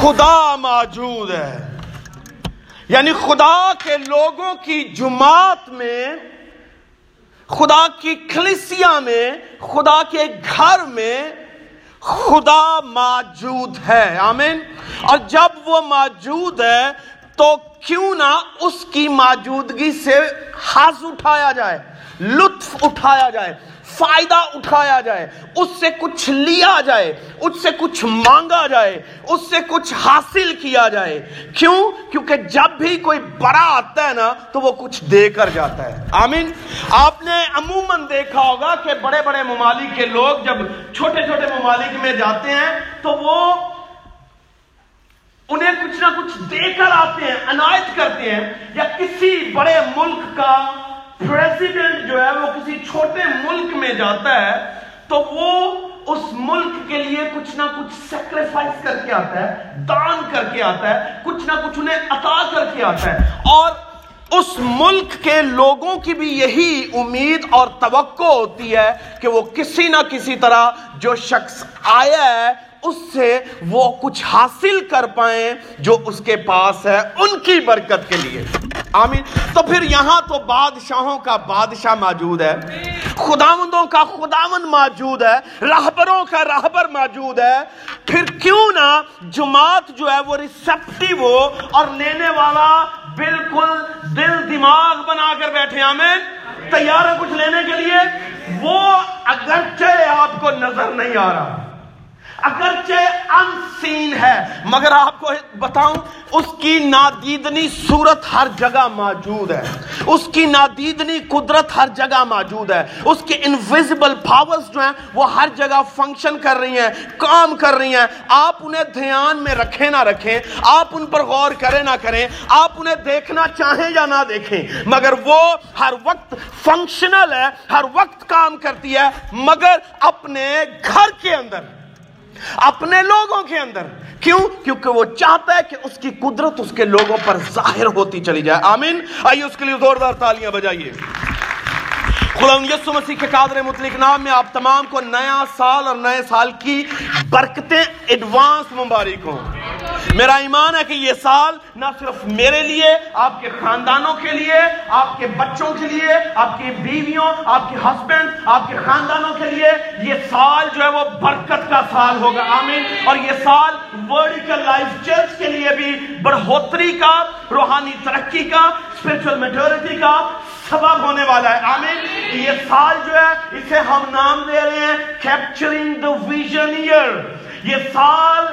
خدا موجود ہے۔ یعنی خدا کے لوگوں کی جماعت میں، خدا کی کلیسیا میں، خدا کے گھر میں خدا موجود ہے۔ آمین۔ اور جب وہ موجود ہے تو کیوں نہ اس کی موجودگی سے حاض اٹھایا جائے۔ لطف اٹھایا جائے، فائدہ اٹھایا جائے، اس سے کچھ لیا جائے، اس سے کچھ مانگا جائے، اس سے کچھ حاصل کیا جائے۔ کیوں؟ کیونکہ جب بھی کوئی بڑا آتا ہے نا، تو وہ کچھ دے کر جاتا ہے۔ آمین؟ آپ نے عموماً دیکھا ہوگا کہ بڑے بڑے ممالک کے لوگ جب چھوٹے چھوٹے ممالک میں جاتے ہیں، تو وہ انہیں کچھ نہ کچھ دے کر آتے ہیں، عنایت کرتے ہیں، یا کسی بڑے ملک کا پریزیڈنٹ جو ہے وہ کسی چھوٹے ملک میں جاتا ہے، تو وہ اس ملک کے لیے کچھ نہ کچھ سیکریفائس کر کے آتا ہے، دان کر کے آتا ہے، کچھ نہ کچھ انہیں عطا کر کے آتا ہے۔ اور اس ملک کے لوگوں کی بھی یہی امید اور توقع ہوتی ہے کہ وہ کسی نہ کسی طرح جو شخص آیا ہے اس سے وہ کچھ حاصل کر پائیں جو اس کے پاس ہے ان کی برکت کے لیے۔ آمین۔ تو پھر یہاں تو بادشاہوں کا بادشاہ موجود ہے۔ خداوندوں کا خداوند موجود ہے۔ راہبروں کا راہبر موجود ہے۔ پھر کیوں نہ جماعت جو ہے وہ ریسپٹیو ہو اور لینے والا بالکل دل دماغ بنا کر بیٹھے۔ آمین۔ تیار ہے کچھ لینے کے لیے؟ وہ اگرچہ آپ کو نظر نہیں آ رہا۔ اگرچہ ان سین ہے، مگر آپ کو بتاؤں، اس کی نادیدنی صورت ہر جگہ موجود ہے۔ اس کی نادیدنی قدرت ہر جگہ موجود ہے۔ اس کے انویزبل پاورز جو ہیں، وہ ہر جگہ فنکشن کر رہی ہیں، کام کر رہی ہیں۔ آپ انہیں دھیان میں رکھیں نہ رکھیں، آپ ان پر غور کریں نہ کریں، آپ انہیں دیکھنا چاہیں یا نہ دیکھیں، مگر وہ ہر وقت فنکشنل ہے، ہر وقت کام کرتی ہے، مگر اپنے گھر کے اندر۔ اپنے لوگوں کے اندر۔ کیوں؟ کیونکہ وہ چاہتا ہے کہ اس کی قدرت اس کے لوگوں پر ظاہر ہوتی چلی جائے۔ آمین۔ آئیے اس کے لیے زوردار تالیاں بجائیے۔ خدا یسو مسیح کے قادر مطلق نام میں آپ تمام کو نیا سال اور نئے سال کی برکتیں ایڈوانس مبارک ہوں۔ میرا ایمان ہے کہ یہ سال نہ صرف میرے لیے، آپ کے خاندانوں کے لیے، آپ کے بچوں کے لیے، آپ کی بیویوں، آپ کے ہسبینڈ آپ کے خاندانوں کے لیے یہ سال جو ہے وہ برکت کا سال ہوگا۔ آمین۔ اور یہ سال ورڈیکل لائف چرچ کے لیے بھی بڑھوتری کا، روحانی ترقی کا اسپرچل میٹورٹی کا سبب ہونے والا ہے۔ آمین۔ یہ سال جو ہے، اسے ہم نام دے رہے ہیں کیپچرنگ دا ویژن ایئر یہ سال،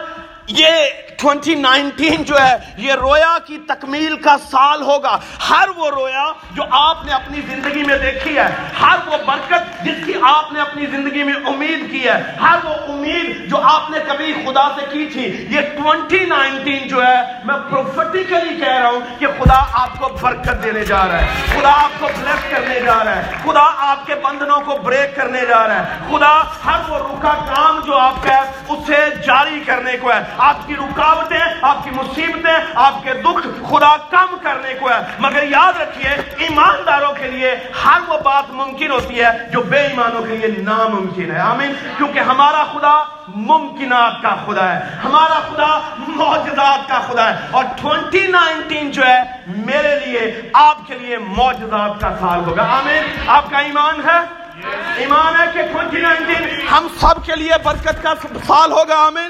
یہ ٹوینٹی نائنٹین جو ہے، یہ رویا کی تکمیل کا سال ہوگا۔ ہر وہ رویا جو آپ نے اپنی زندگی میں دیکھی ہے، ہر وہ برکت جس کی آپ نے اپنی زندگی میں امید کی ہے، ہر وہ امید جو آپ نے کبھی خدا سے کی تھی۔ یہ ٹوینٹی نائنٹین جو ہے، میں پروفیٹیکلی کہہ رہا ہوں کہ خدا آپ کو برکت دینے جا رہا ہے۔ خدا آپ کو بلیس کرنے جا رہا ہے۔ خدا آپ کے بندھنوں کو بریک کرنے جا رہا ہے۔ خدا ہر وہ رکا کام جو آپ کا ہے، اسے جاری کرنے کو ہے۔ آپ کی رکا رکاوٹیں آپ کی مصیبتیں آپ کے دکھ خدا کم کرنے کو ہے۔ مگر یاد رکھیے ایمانداروں کے لیے ہر وہ بات ممکن ہوتی ہے جو بے ایمانوں کے لیے ناممکن ہے۔ آمین۔ کیونکہ ہمارا خدا ممکنات کا خدا ہے۔ ہمارا خدا معجزات کا خدا ہے۔ اور ٹوینٹی نائنٹین جو ہے میرے لیے آپ کے لیے معجزات کا سال ہوگا۔ آمین۔ آپ کا ایمان ہے؟ ایمان ہے کہ ٹوینٹی نائنٹین ہم سب کے لیے برکت کا سال ہوگا۔ آمین۔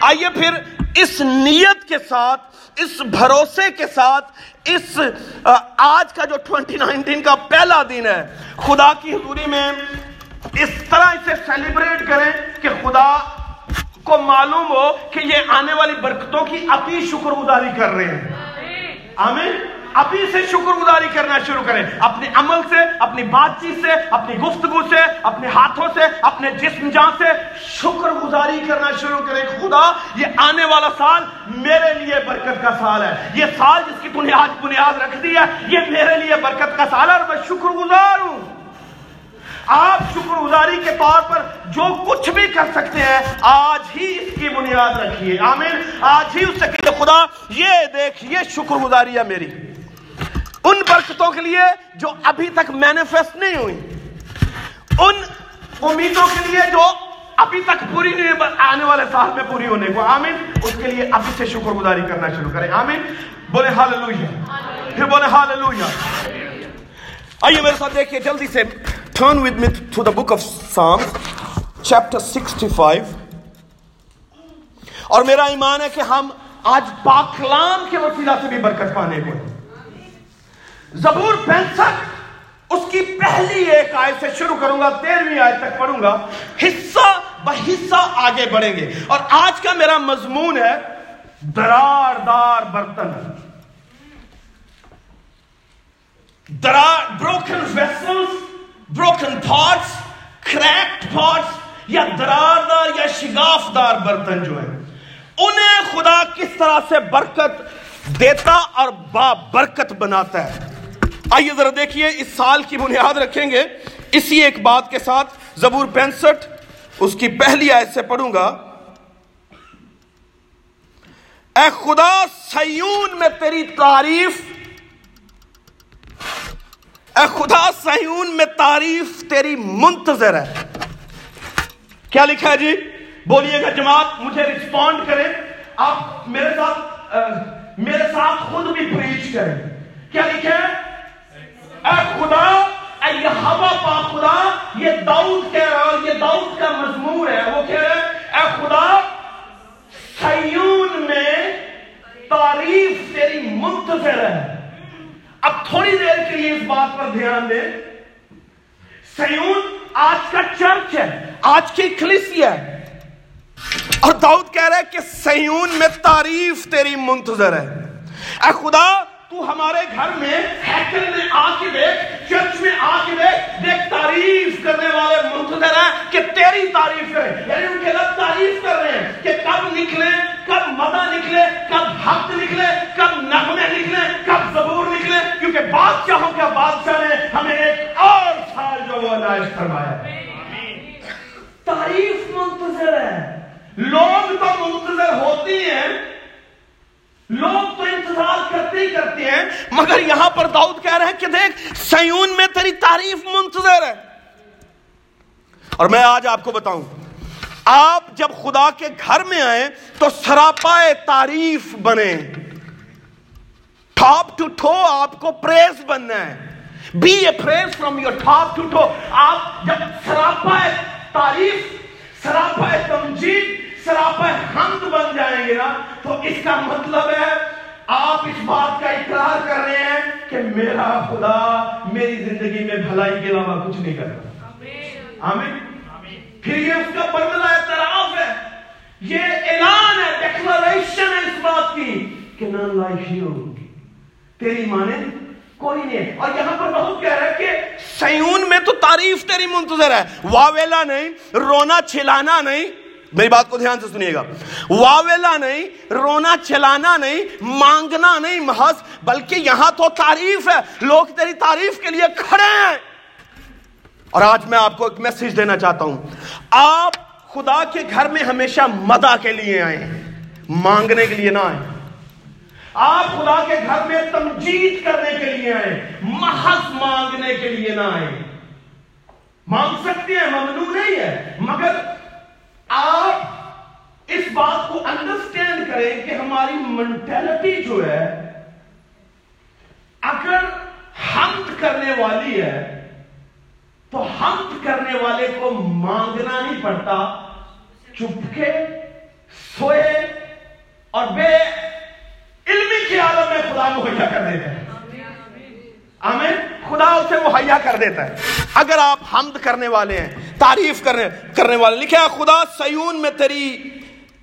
آئیے پھر اس نیت کے ساتھ، اس بھروسے کے ساتھ، اس آج کا جو ٹوینٹی نائنٹین کا پہلا دن ہے، خدا کی حضوری میں اس طرح اسے سیلیبریٹ کریں کہ خدا کو معلوم ہو کہ یہ آنے والی برکتوں کی اپنی شکر گزاری کر رہے ہیں۔ آمین؟ ابھی سے شکر گزاری کرنا شروع کریں۔ اپنے عمل سے، اپنی بات چیت سے، اپنی گفتگو سے، اپنے ہاتھوں سے، اپنے جسم جان سے شکر گزاری کرنا شروع کریں۔ خدا، یہ آنے والا سال میرے لیے برکت کا سال ہے۔ یہ سال جس کی بنیاد بنیاد رکھ دی ہے، یہ میرے لیے برکت کا سال ہے اور میں شکر گزار ہوں۔ آپ شکر گزاری کے طور پر جو کچھ بھی کر سکتے ہیں، آج ہی اس کی بنیاد رکھیے۔ آمین۔ آج ہی اس سے خدا، یہ دیکھ، یہ شکر گزاری ہے میری۔ ان برکتوں کے لیے جو ابھی تک مینیفیسٹ نہیں ہوئی. ان امیدوں کے لیے جو ابھی تک پوری نہیں آنے والے سال میں پوری ہونے کو۔ آمین۔ اس کے لیے ابھی سے شکر گزاری کرنا شروع کریں۔ آمین۔ بولے ہاللویا پھر بولے ہاللویا آئیے میرے ساتھ دیکھیے، جلدی سے۔ Turn with me to the book of psalm chapter sixty five اور میرا ایمان ہے کہ ہم آج پاکلام کے وسیلہ سے بھی برکت پانے کو زبور پینسٹھ اس کی پہلی ایک آیت سے شروع کروں گا تیرہویں آیت تک پڑھوں گا۔ حصہ بحصہ آگے بڑھیں گے۔ اور آج کا میرا مضمون ہے، درار دار برتن۔ درار broken vessels broken thoughts cracked thoughts یا درار دار یا شگاف دار برتن جو ہے انہیں خدا کس طرح سے برکت دیتا اور با برکت بناتا ہے؟ آئیے ذرا دیکھیے، اس سال کی بنیاد رکھیں گے۔ اسی ایک بات کے ساتھ زبور پینسٹھ، اس کی پہلی آیت سے پڑھوں گا۔ اے خدا، سیون میں تیری تعریف، اے خدا، سیون میں تعریف تیری منتظر ہے۔ کیا لکھا ہے جی؟ بولیے گا جماعت، مجھے رسپونڈ کریں۔ آپ میرے ساتھ میرے ساتھ خود بھی پریچ کریں۔ کیا لکھے اے خدا، اے یہاں پا خدا، یہ داؤد کہہ رہا ہے یہ داؤد کا مضمون ہے۔ وہ کہہ رہے اے خدا، سیون میں تعریف تیری منتظر ہے اب تھوڑی دیر کے لیے اس بات پر دھیان دیں سیون آج کا چرچ ہے، آج کی کلیسیا ہے۔ اور داؤد کہہ رہا ہے کہ سیون میں تعریف تیری منتظر ہے اے خدا تو ہمارے گھر میں ہیکل میں آ کے دیکھ، چرچ میں آ کے دیکھ دیکھ تعریف کرنے والے منتظر ہیں کہ تیری تعریف کریں یعنی ان کے لب تعریف کر رہے ہیں کہ کب نکلے، کب مدہ نکلے، کب حق نکلے، کب نغمے نکلے، کب زبور نکلے۔ کیونکہ بادشاہوں کا بادشاہ نے ہمیں ایک اور سال جو وہ نائش فرمایا۔ تعریف منتظر ہے۔ لوگ تو منتظر ہوتی ہیں لوگ تو انتظار کرتے ہی کرتے ہیں، مگر یہاں پر داؤد کہہ رہے ہیں کہ دیکھ، سیون میں تیری تعریف منتظر ہے۔ اور میں آج آپ کو بتاؤں، آپ جب خدا کے گھر میں آئیں تو سراپا تعریف بنے۔ ٹاپ ٹو ٹو آپ کو پریس بننا ہے۔ Be a praise from your top to toe آپ جب سراپا تعریف سراپا تمجید سراپا حمد بن جائیں گے نا تو اس کا مطلب ہے آپ اس بات کا اقرار کر رہے ہیں کہ میرا خدا میری زندگی میں بھلائی کے علاوہ کچھ نہیں کرتا آمین۔ پھر یہ اس کا بدلا اعتراف ہے۔ یہ اعلان ہے ڈیکلریشن ہے اس بات کی کہ نان لائف ہی ہوگی تیری مانے کوئی نہیں اور یہاں پر بہت کہہ رہا ہے کہ سیون میں تو تعریف تیری منتظر ہے۔ واویلا نہیں رونا چھلانا نہیں۔ میری بات کو دھیان سے سنیے گا۔ واویلا نہیں، رونا چلانا نہیں، مانگنا نہیں محض، بلکہ یہاں تو تعریف ہے۔ لوگ تیری تعریف کے لیے کھڑے ہیں۔ اور آج میں آپ کو ایک میسج دینا چاہتا ہوں۔ آپ خدا کے گھر میں ہمیشہ مدہ کے لیے آئے ہیں مانگنے کے لیے نہ آئے آپ خدا کے گھر میں تمجید کرنے کے لیے آئے محض مانگنے کے لیے نہ آئے مانگ سکتے ہیں، ممنوع نہیں ہے، مگر آپ اس بات کو انڈرسٹینڈ کریں کہ ہماری منٹیلٹی جو ہے، اگر حمد کرنے والی ہے، تو حمد کرنے والے کو مانگنا نہیں پڑتا۔ چپکے سوئے اور بے علمی کی عالم میں خدا مہیا کر دیتے ہیں آمین۔ خدا اسے مہیا کر دیتا ہے۔ اگر آپ حمد کرنے والے ہیں تعریف کرنے کرنے والے۔ لکھا خدا سیون میں تیری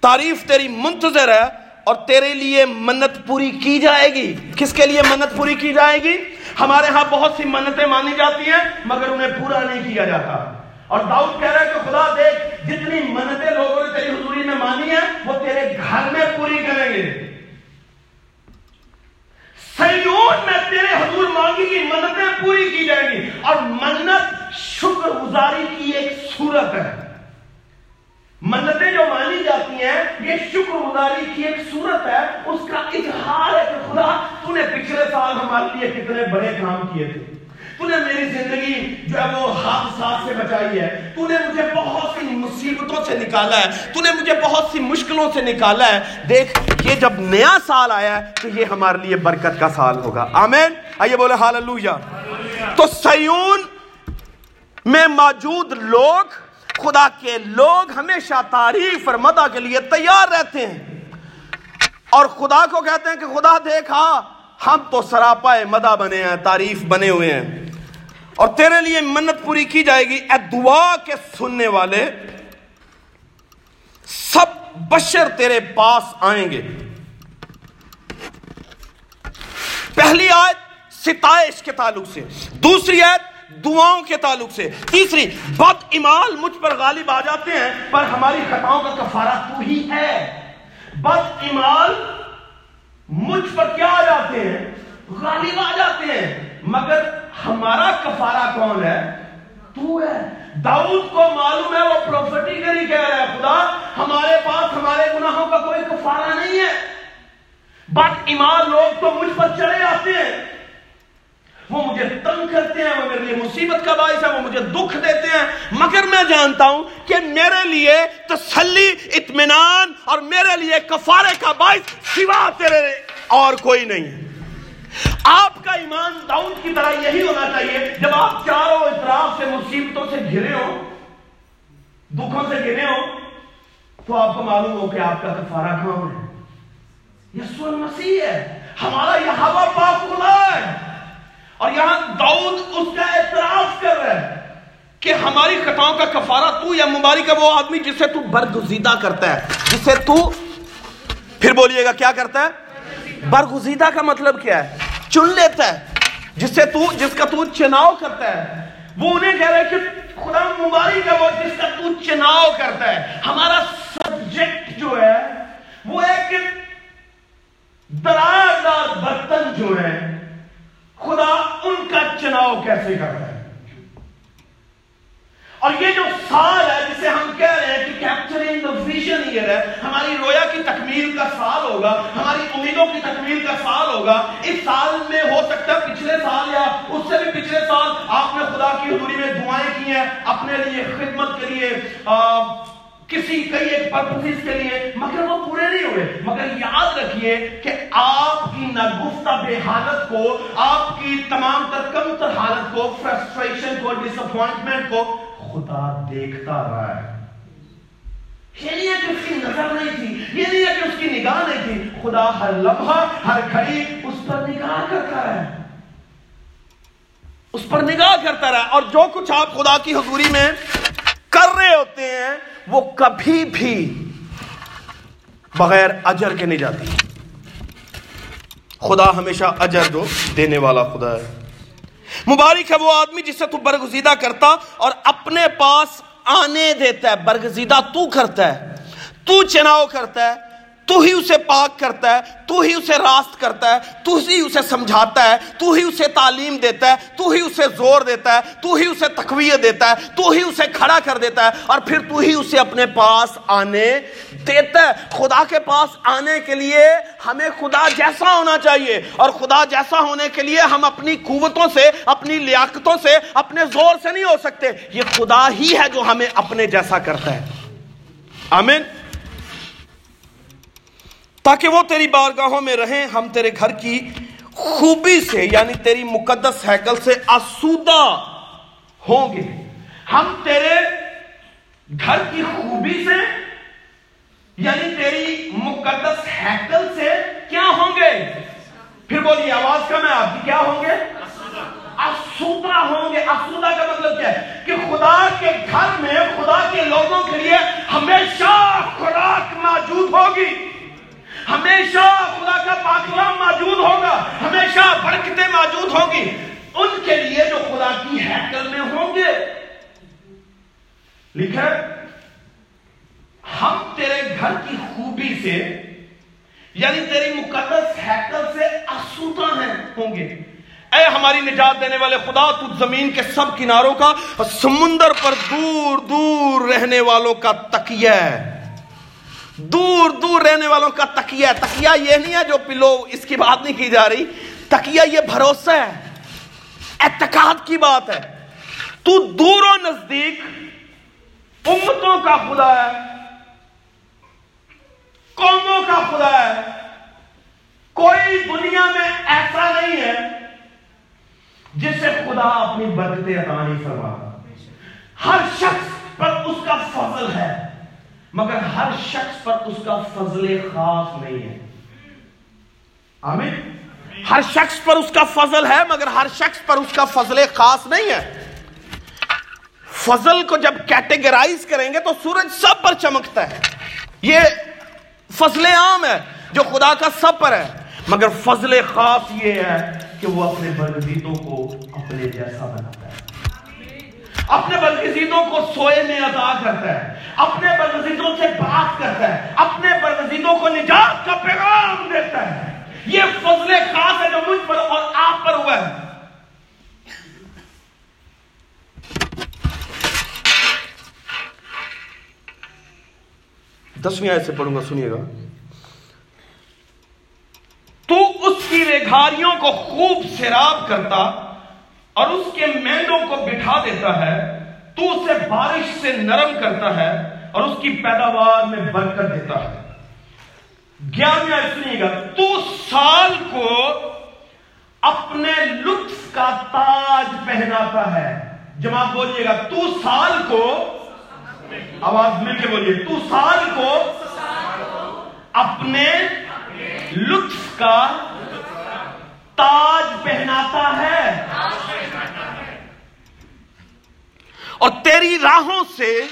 تعریف، تیری منتظر ہے اور تیرے لیے منت پوری کی جائے گی۔ کس کے لیے منت پوری کی جائے گی؟ ہمارے ہاں بہت سی منتیں مانی جاتی ہیں، مگر انہیں پورا نہیں کیا جاتا۔ اور داؤد کہہ رہا ہے کہ خدا دیکھ، جتنی منتیں لوگوں نے تیری حضوری میں مانی ہیں، وہ تیرے گھر میں پوری کریں گے۔ سیون میں تیرے حضور مانگی کی منتیں پوری کی جائیں گی اور منت شکر گزاری کی ایک صورت ہے۔ منتیں جو مانی جاتی ہیں، یہ شکر گزاری کی ایک صورت ہے۔ اس کا اظہار ہے کہ خدا، تو نے پچھلے سال ہمارے لیے کتنے بڑے کام کیے تھے۔ تو نے میری زندگی جو ہے وہ حادثات سے بچائی ہے۔ تو نے مجھے بہت سی مصیبتوں سے نکالا ہے۔ تو نے مجھے بہت سی مشکلوں سے نکالا ہے۔ دیکھ، یہ جب نیا سال آیا ہے تو یہ ہمارے لیے برکت کا سال ہوگا۔ آمین۔ آئیے بولے ہاللویا۔ تو سیون میں موجود لوگ، خدا کے لوگ ہمیشہ تعریف اور مدہ کے لیے تیار رہتے ہیں۔ اور خدا کو کہتے ہیں کہ خدا دیکھا، ہم تو سراپا مدہ بنے ہیں، تعریف بنے ہوئے ہیں۔ اور تیرے لیے منت پوری کی جائے گی، اے دعا کے سننے والے، سب بشر تیرے پاس آئیں گے۔ پہلی آیت ستائش کے تعلق سے، دوسری آیت دعاؤں کے تعلق سے، تیسری بد امال مجھ پر غالب آ جاتے ہیں، پر ہماری خطاؤں کا کفارہ تو ہی ہے۔ بد امال مجھ پر کیا آ جاتے ہیں؟ غالب آ جاتے ہیں، مگر ہمارا کفارہ کون ہے؟ تو ہے۔ داؤد کو معلوم ہے، وہ پروفیٹیکلی کہہ رہا ہے، خدا، ہمارے پاس ہمارے گناہوں کا کوئی کفارہ نہیں ہے۔ بد ایمان، لوگ تو مجھ پر چڑے آتے ہیں۔ وہ مجھے تنگ کرتے ہیں، وہ میرے لیے مصیبت کا باعث ہے، وہ مجھے دکھ دیتے ہیں۔ مگر میں جانتا ہوں کہ میرے لیے تسلی، اطمینان اور میرے لیے کفارے کا باعث سوا تیرے اور کوئی نہیں۔ ہے آپ کا ایمان داؤد کی طرح یہی ہونا چاہیے، جب آپ چاروں اطراف سے مصیبتوں سے گھرے ہو دکھوں سے گھرے ہو تو آپ کو معلوم ہو کہ آپ کا کفارہ کون ہے؟ یسو المسیح ہے، ہمارا یہ ہوا پاک خدا ہے۔ اور یہاں داؤد اس کا اعتراف کر رہا ہے کہ ہماری خطاؤں کا کفارہ تو یا مبارک ہے وہ آدمی جسے تو برگزیدہ کرتا ہے۔ جسے تو پھر بولیے گا کیا کرتا ہے؟ برگزیدہ کا مطلب کیا ہے؟ چن لیتا ہے، جس سے تو جس کا تو چناؤ کرتا ہے۔ وہ انہیں کہہ رہا ہے کہ خدا مبارک ہے وہ، جس کا تو چناؤ کرتا ہے۔ ہمارا سبجیکٹ جو ہے، وہ ہے کہ دراز برتن جو ہے، خدا ان کا چناؤ کیسے کرتا ہے۔ اور یہ جو سال ہے، جسے ہم کہہ رہے ہیں کہ کیپچرنگ ویژن ایئر ہے، ہماری رویا کی تکمیل کا سال ہوگا۔ ہماری کی تکمیل کا سال ہوگا، اس سال میں ہو سکتا ہے پچھلے سال یا اس سے بھی پچھلے سال آپ نے خدا کی حضوری میں دعائیں کی ہیں اپنے لیے، خدمت کے لیے کسی کئی ایک پرپسز کے لیے، مگر وہ پورے نہیں ہوئے۔ مگر یاد رکھیے کہ آپ کی نگفتہ بے حالت کو، آپ کی تمام تر کم تر حالت کو فرسٹریشن کو ڈس اپوائنٹمنٹ کو خدا دیکھتا رہا ہے۔ یہ نہیں ہے کہ اس کی نظر نہیں تھی، یہ نہیں ہے کہ اس کی نگاہ نہیں تھی۔ خدا ہر لمحہ، ہر گھڑی اس پر نگاہ کرتا ہے اس پر نگاہ کرتا رہا اور جو کچھ آپ خدا کی حضوری میں کر رہے ہوتے ہیں، وہ کبھی بھی بغیر اجر کے نہیں جاتی۔ خدا ہمیشہ اجر جو دینے والا خدا ہے۔ مبارک ہے وہ آدمی جسے تو برگزیدہ کرتا اور اپنے پاس آنے دیتا ہے برگزیدہ تو کرتا ہے تو چناؤ کرتا ہے تو ہی اسے پاک کرتا ہے، تو ہی اسے راست کرتا ہے، تو ہی اسے سمجھاتا ہے، تو ہی اسے تعلیم دیتا ہے، تو ہی اسے زور دیتا ہے، تو ہی اسے تقویت دیتا ہے، تو ہی اسے کھڑا کر دیتا ہے اور پھر تو ہی اسے اپنے پاس آنے دیتا ہے۔ خدا کے پاس آنے کے لیے ہمیں خدا جیسا ہونا چاہیے اور خدا جیسا ہونے کے لیے ہم اپنی قوتوں سے، اپنی لیاقتوں سے، اپنے زور سے نہیں ہو سکتے۔ یہ خدا ہی ہے جو ہمیں اپنے جیسا کرتا ہے۔ آمین۔ تاکہ وہ تیری بارگاہوں میں رہیں، ہم تیرے گھر کی خوبی سے یعنی تیری مقدس حیکل سے آسودہ ہوں گے۔ ہم تیرے گھر کی خوبی سے یعنی تیری مقدس حیکل سے کیا ہوں گے؟ پھر بولیے، آواز کا میں آپ کی کیا ہوں گے؟ آسودہ ہوں گے۔ آسودہ کا مطلب کیا ہے؟ کہ خدا کے گھر میں، خدا کے لوگوں کے لیے ہمیشہ خوراک موجود ہوگی۔ ہمیشہ خدا کا پاکلام موجود ہوگا، ہمیشہ برکتیں موجود ہوں گی۔ ان کے لیے جو خدا کی ہیکل میں ہوں گے۔ لکھا ہم تیرے گھر کی خوبی سے یعنی تیری مقدس ہیکل سے آسودہ ہیں، ہوں گے۔ اے ہماری نجات دینے والے خدا، تو زمین کے سب کناروں کا سمندر پر دور دور رہنے والوں کا تکیہ ہے۔ دور دور رہنے والوں کا تکیہ تکیہ یہ نہیں ہے جو پلو اس کی بات نہیں کی جا رہی۔ تکیہ یہ بھروسہ ہے۔ اعتقاد کی بات ہے۔ تو دور و نزدیک امتوں کا خدا ہے۔ قوموں کا خدا ہے۔ کوئی دنیا میں ایسا نہیں ہے جسے خدا اپنی برکتیں عطا نہیں فرما ہر شخص پر اس کا فضل ہے۔ مگر ہر شخص پر اس کا فضل خاص نہیں ہے۔ آمین؟ ہر شخص پر اس کا فضل ہے، مگر ہر شخص پر اس کا فضل خاص نہیں ہے۔ فضل کو جب کیٹیگرائز کریں گے تو سورج سب پر چمکتا ہے۔ یہ فضل عام ہے، جو خدا کا سب پر ہے۔ مگر فضل خاص یہ ہے کہ وہ اپنے برگزیدوں کو اپنے جیسا بناتا ہے اپنے برگزیدوں کو سوئے میں ادا کرتا ہے، اپنے برگزیدوں سے بات کرتا ہے، اپنے برگزیدوں کو نجات کا پیغام دیتا ہے۔ یہ فضل خاص ہے جو مجھ پر اور آپ پر ہوا ہے۔ دسویں آیت سے پڑھوں گا، سنیے گا۔ تو اس کی ریگھاریوں کو خوب سیراب کرتا اور اس کے مینڈوں کو بٹھا دیتا ہے، تو اسے بارش سے نرم کرتا ہے اور اس کی پیداوار میں برکت دیتا ہے۔ گیارہویں سنیے گا، تو سال کو اپنے لطف کا تاج پہناتا ہے۔ جب آپ بولیے گا، تو سال کو، آواز مل کے بولیے، تو سال کو اپنے لطف کا تاج پہناتا ہے۔ اور تیری راہوں سے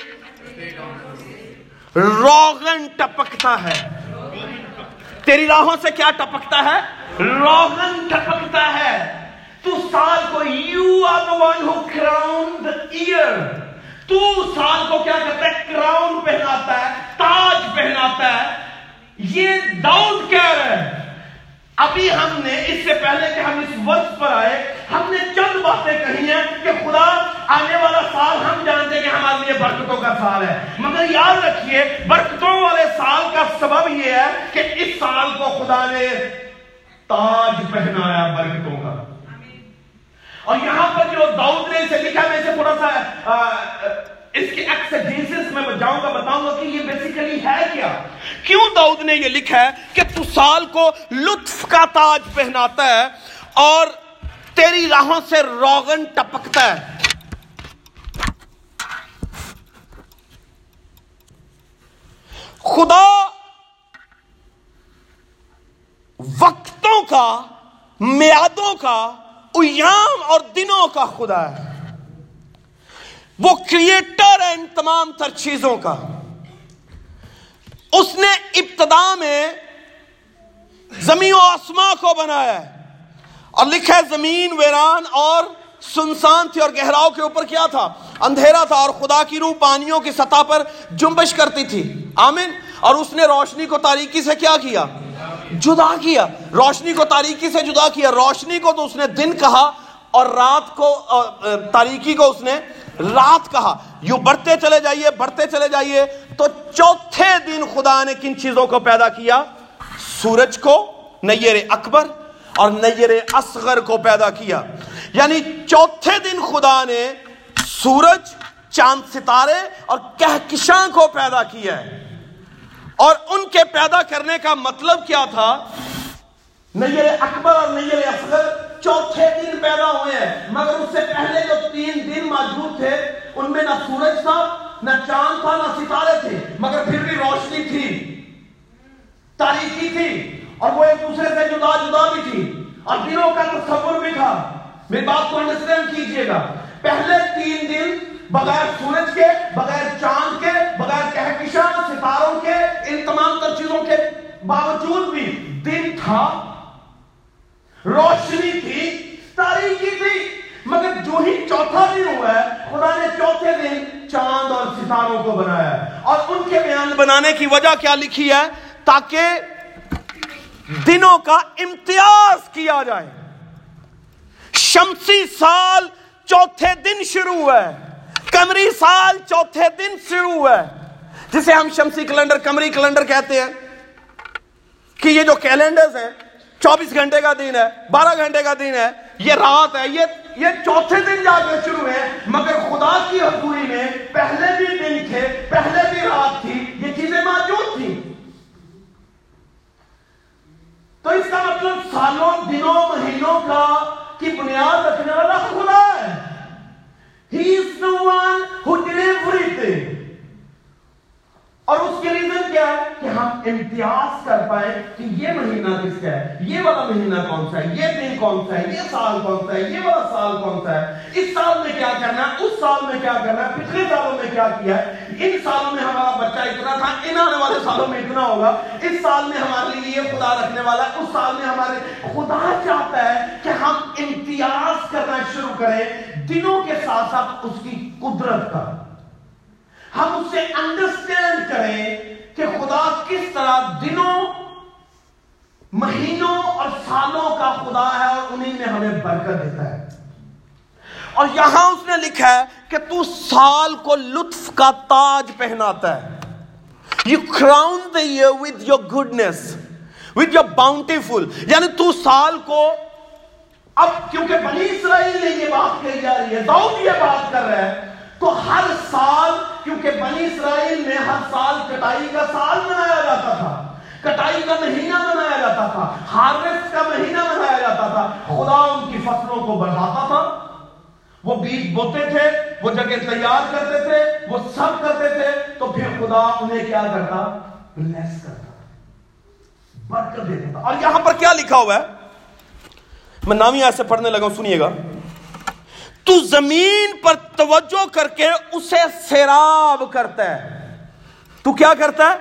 روغن ٹپکتا ہے۔ تیری راہوں سے کیا ٹپکتا ہے؟ روغن ٹپکتا ہے۔ تو سال کو you are the one who crown the year تو سال کو کیا کرتا ہے؟ کراؤن پہناتا ہے، تاج پہناتا ہے۔ یہ داؤد کہہ رہے ہیں ابھی ہم نے اس سے پہلے کہ ہم اس وقت پر آئے ہم نے چند باتیں کہی ہیں کہ خدا آنے والا سال ہم جانتے ہیں کہ ہمارے لیے برکتوں کا سال ہے۔ مگر یاد رکھیے برکتوں والے سال کا سبب یہ ہے کہ اس سال کو خدا نے تاج پہنایا برکتوں کا۔ اور یہاں پر جو داؤد نے اسے لکھا میں اسے تھوڑا سا اس کی ایکسجیسس میں جاؤں گا، بتاؤں گا کہ یہ بیسیکلی ہے کیا؟ کیوں داؤد نے یہ لکھا ہے کہ تو سال کو لطف کا تاج پہناتا ہے اور تیری راہوں سے روغن ٹپکتا ہے؟ خدا وقتوں کا، میادوں کا، ایام اور دنوں کا خدا ہے۔ وہ کریٹر ہے ان تمام تر چیزوں کا۔ اس نے ابتدا میں زمین و آسما کو بنایا ہے۔ اور لکھا ہے زمین، ویران اور سنسان تھی اور گہراؤ کے اوپر کیا تھا؟ اندھیرا تھا اور خدا کی روح پانیوں کی سطح پر جنبش کرتی تھی۔ آمین۔ اور اس نے روشنی کو تاریکی سے کیا کیا؟ جدا کیا۔ روشنی کو تاریکی سے جدا کیا۔ روشنی کو تو اس نے دن کہا اور رات کو تاریکی کو اس نے رات کہا، یوں بڑھتے چلے جائیے، بڑھتے چلے جائیے، تو چوتھے دن خدا نے کن چیزوں کو پیدا کیا؟ سورج کو، نیر اکبر، اور نیر اصغر کو پیدا کیا۔ یعنی چوتھے دن خدا نے سورج، چاند ستارے اور کہکشاں کو پیدا کیا ہے۔ اور ان کے پیدا کرنے کا مطلب کیا تھا؟ نیر اکبر اور نیر اصغر۔ چوتھے دن پیدا ہوئے ہیں، مگر اس سے پہلے جو تین دن موجود تھے، ان میں نہ سورج تھا، نہ چاند تھا، نہ ستارے تھے، مگر پھر بھی روشنی تھی، تاریخی تھی، اور وہ ایک دوسرے سے جدا جدا بھی تھی، اور دنوں کا تصور بھی تھا، میری بات کو انڈرسٹینڈ کیجیے گا۔ پہلے تین دن بغیر سورج کے، بغیر چاند کے، بغیر کہکشاں، ستاروں کے، ان تمام تر چیزوں کے باوجود بھی دن تھا۔ روشنی تھی تاریخی تھی، مگر جو ہی چوتھا دن ہوا ہے، خدا نے چوتھے دن چاند اور ستاروں کو بنایا اور ان کے بیان بنانے کی وجہ کیا لکھی ہے؟ تاکہ دنوں کا امتیاز کیا جائے۔ شمسی سال چوتھے دن شروع ہوا ہے۔ کمری سال چوتھے دن شروع ہوا ہے۔ جسے ہم شمسی کیلنڈر کمری کیلنڈر کہتے ہیں کہ یہ جو کیلنڈرز ہیں چوبیس گھنٹے کا دن ہے، بارہ گھنٹے کا دن ہے، یہ رات ہے، یہ یہ چوتھے دن جا کر شروع ہے، مگر خدا کی حضوری میں پہلے بھی دن تھے، پہلے بھی رات تھی، یہ چیزیں موجود تھیں۔ تو اس کا مطلب سالوں، دنوں، مہینوں کا کی بنیاد رکھنے والا خدا ہے۔ He is the one who did thing اور اس کی ریزن کیا ہے کہ ہم امتیاز کر پائے کہ یہ مہینہ کس کا ہے؟ یہ والا مہینہ کون سا ہے؟ یہ دن کون سا ہے؟ یہ سال کون سا ہے؟ یہ والا سال کون سا ہے؟ اس سال میں کیا کرنا ہے؟ اس سال میں کیا کرنا ہے؟ پچھلے سالوں میں کیا کیا ہے؟ ان سالوں میں ہمارا بچہ اتنا تھا، ان آنے والے سالوں میں اتنا ہوگا۔ اس سال میں ہمارے لیے یہ خدا رکھنے والا ہے اس سال میں ہمارے خدا چاہتا ہے کہ ہم امتیاز کرنا شروع کریں۔ دنوں کے ساتھ ساتھ اس کی قدرت کا۔ ہم اس سے انڈرسٹینڈ کریں کہ خدا کس طرح دنوں، مہینوں اور سالوں کا خدا ہے اور انہیں میں ہمیں برکت دیتا ہے۔ اور یہاں اس نے لکھا ہے کہ تو سال کو لطف کا تاج پہناتا ہے۔ You crown the year with your goodness with your bountiful یعنی تو سال کو اب کیونکہ بنی اسرائیل نے یہ بات کہی جا رہی ہے، داؤد یہ بات کر رہا ہے تو ہر سال، کیونکہ بنی اسرائیل میں ہر سال کٹائی کا سال منایا جاتا تھا۔ کٹائی کا مہینہ منایا جاتا تھا۔ ہارویسٹ کا مہینہ منایا جاتا تھا۔ خدا ان کی فصلوں کو بڑھاتا تھا۔ وہ بیج بوتے تھے، وہ جگہ تیار کرتے تھے، وہ سب کرتے تھے۔ تو پھر خدا انہیں کیا کرتا؟ بلیس کرتا۔ برکت دیتا تھا۔ اور یہاں پر کیا لکھا ہوا ہے؟ میں نامی ایسے پڑھنے لگا سنیے گا۔ تو زمین پر توجہ کر کے اسے سیراب کرتا ہے۔ تو کیا کرتا ہے؟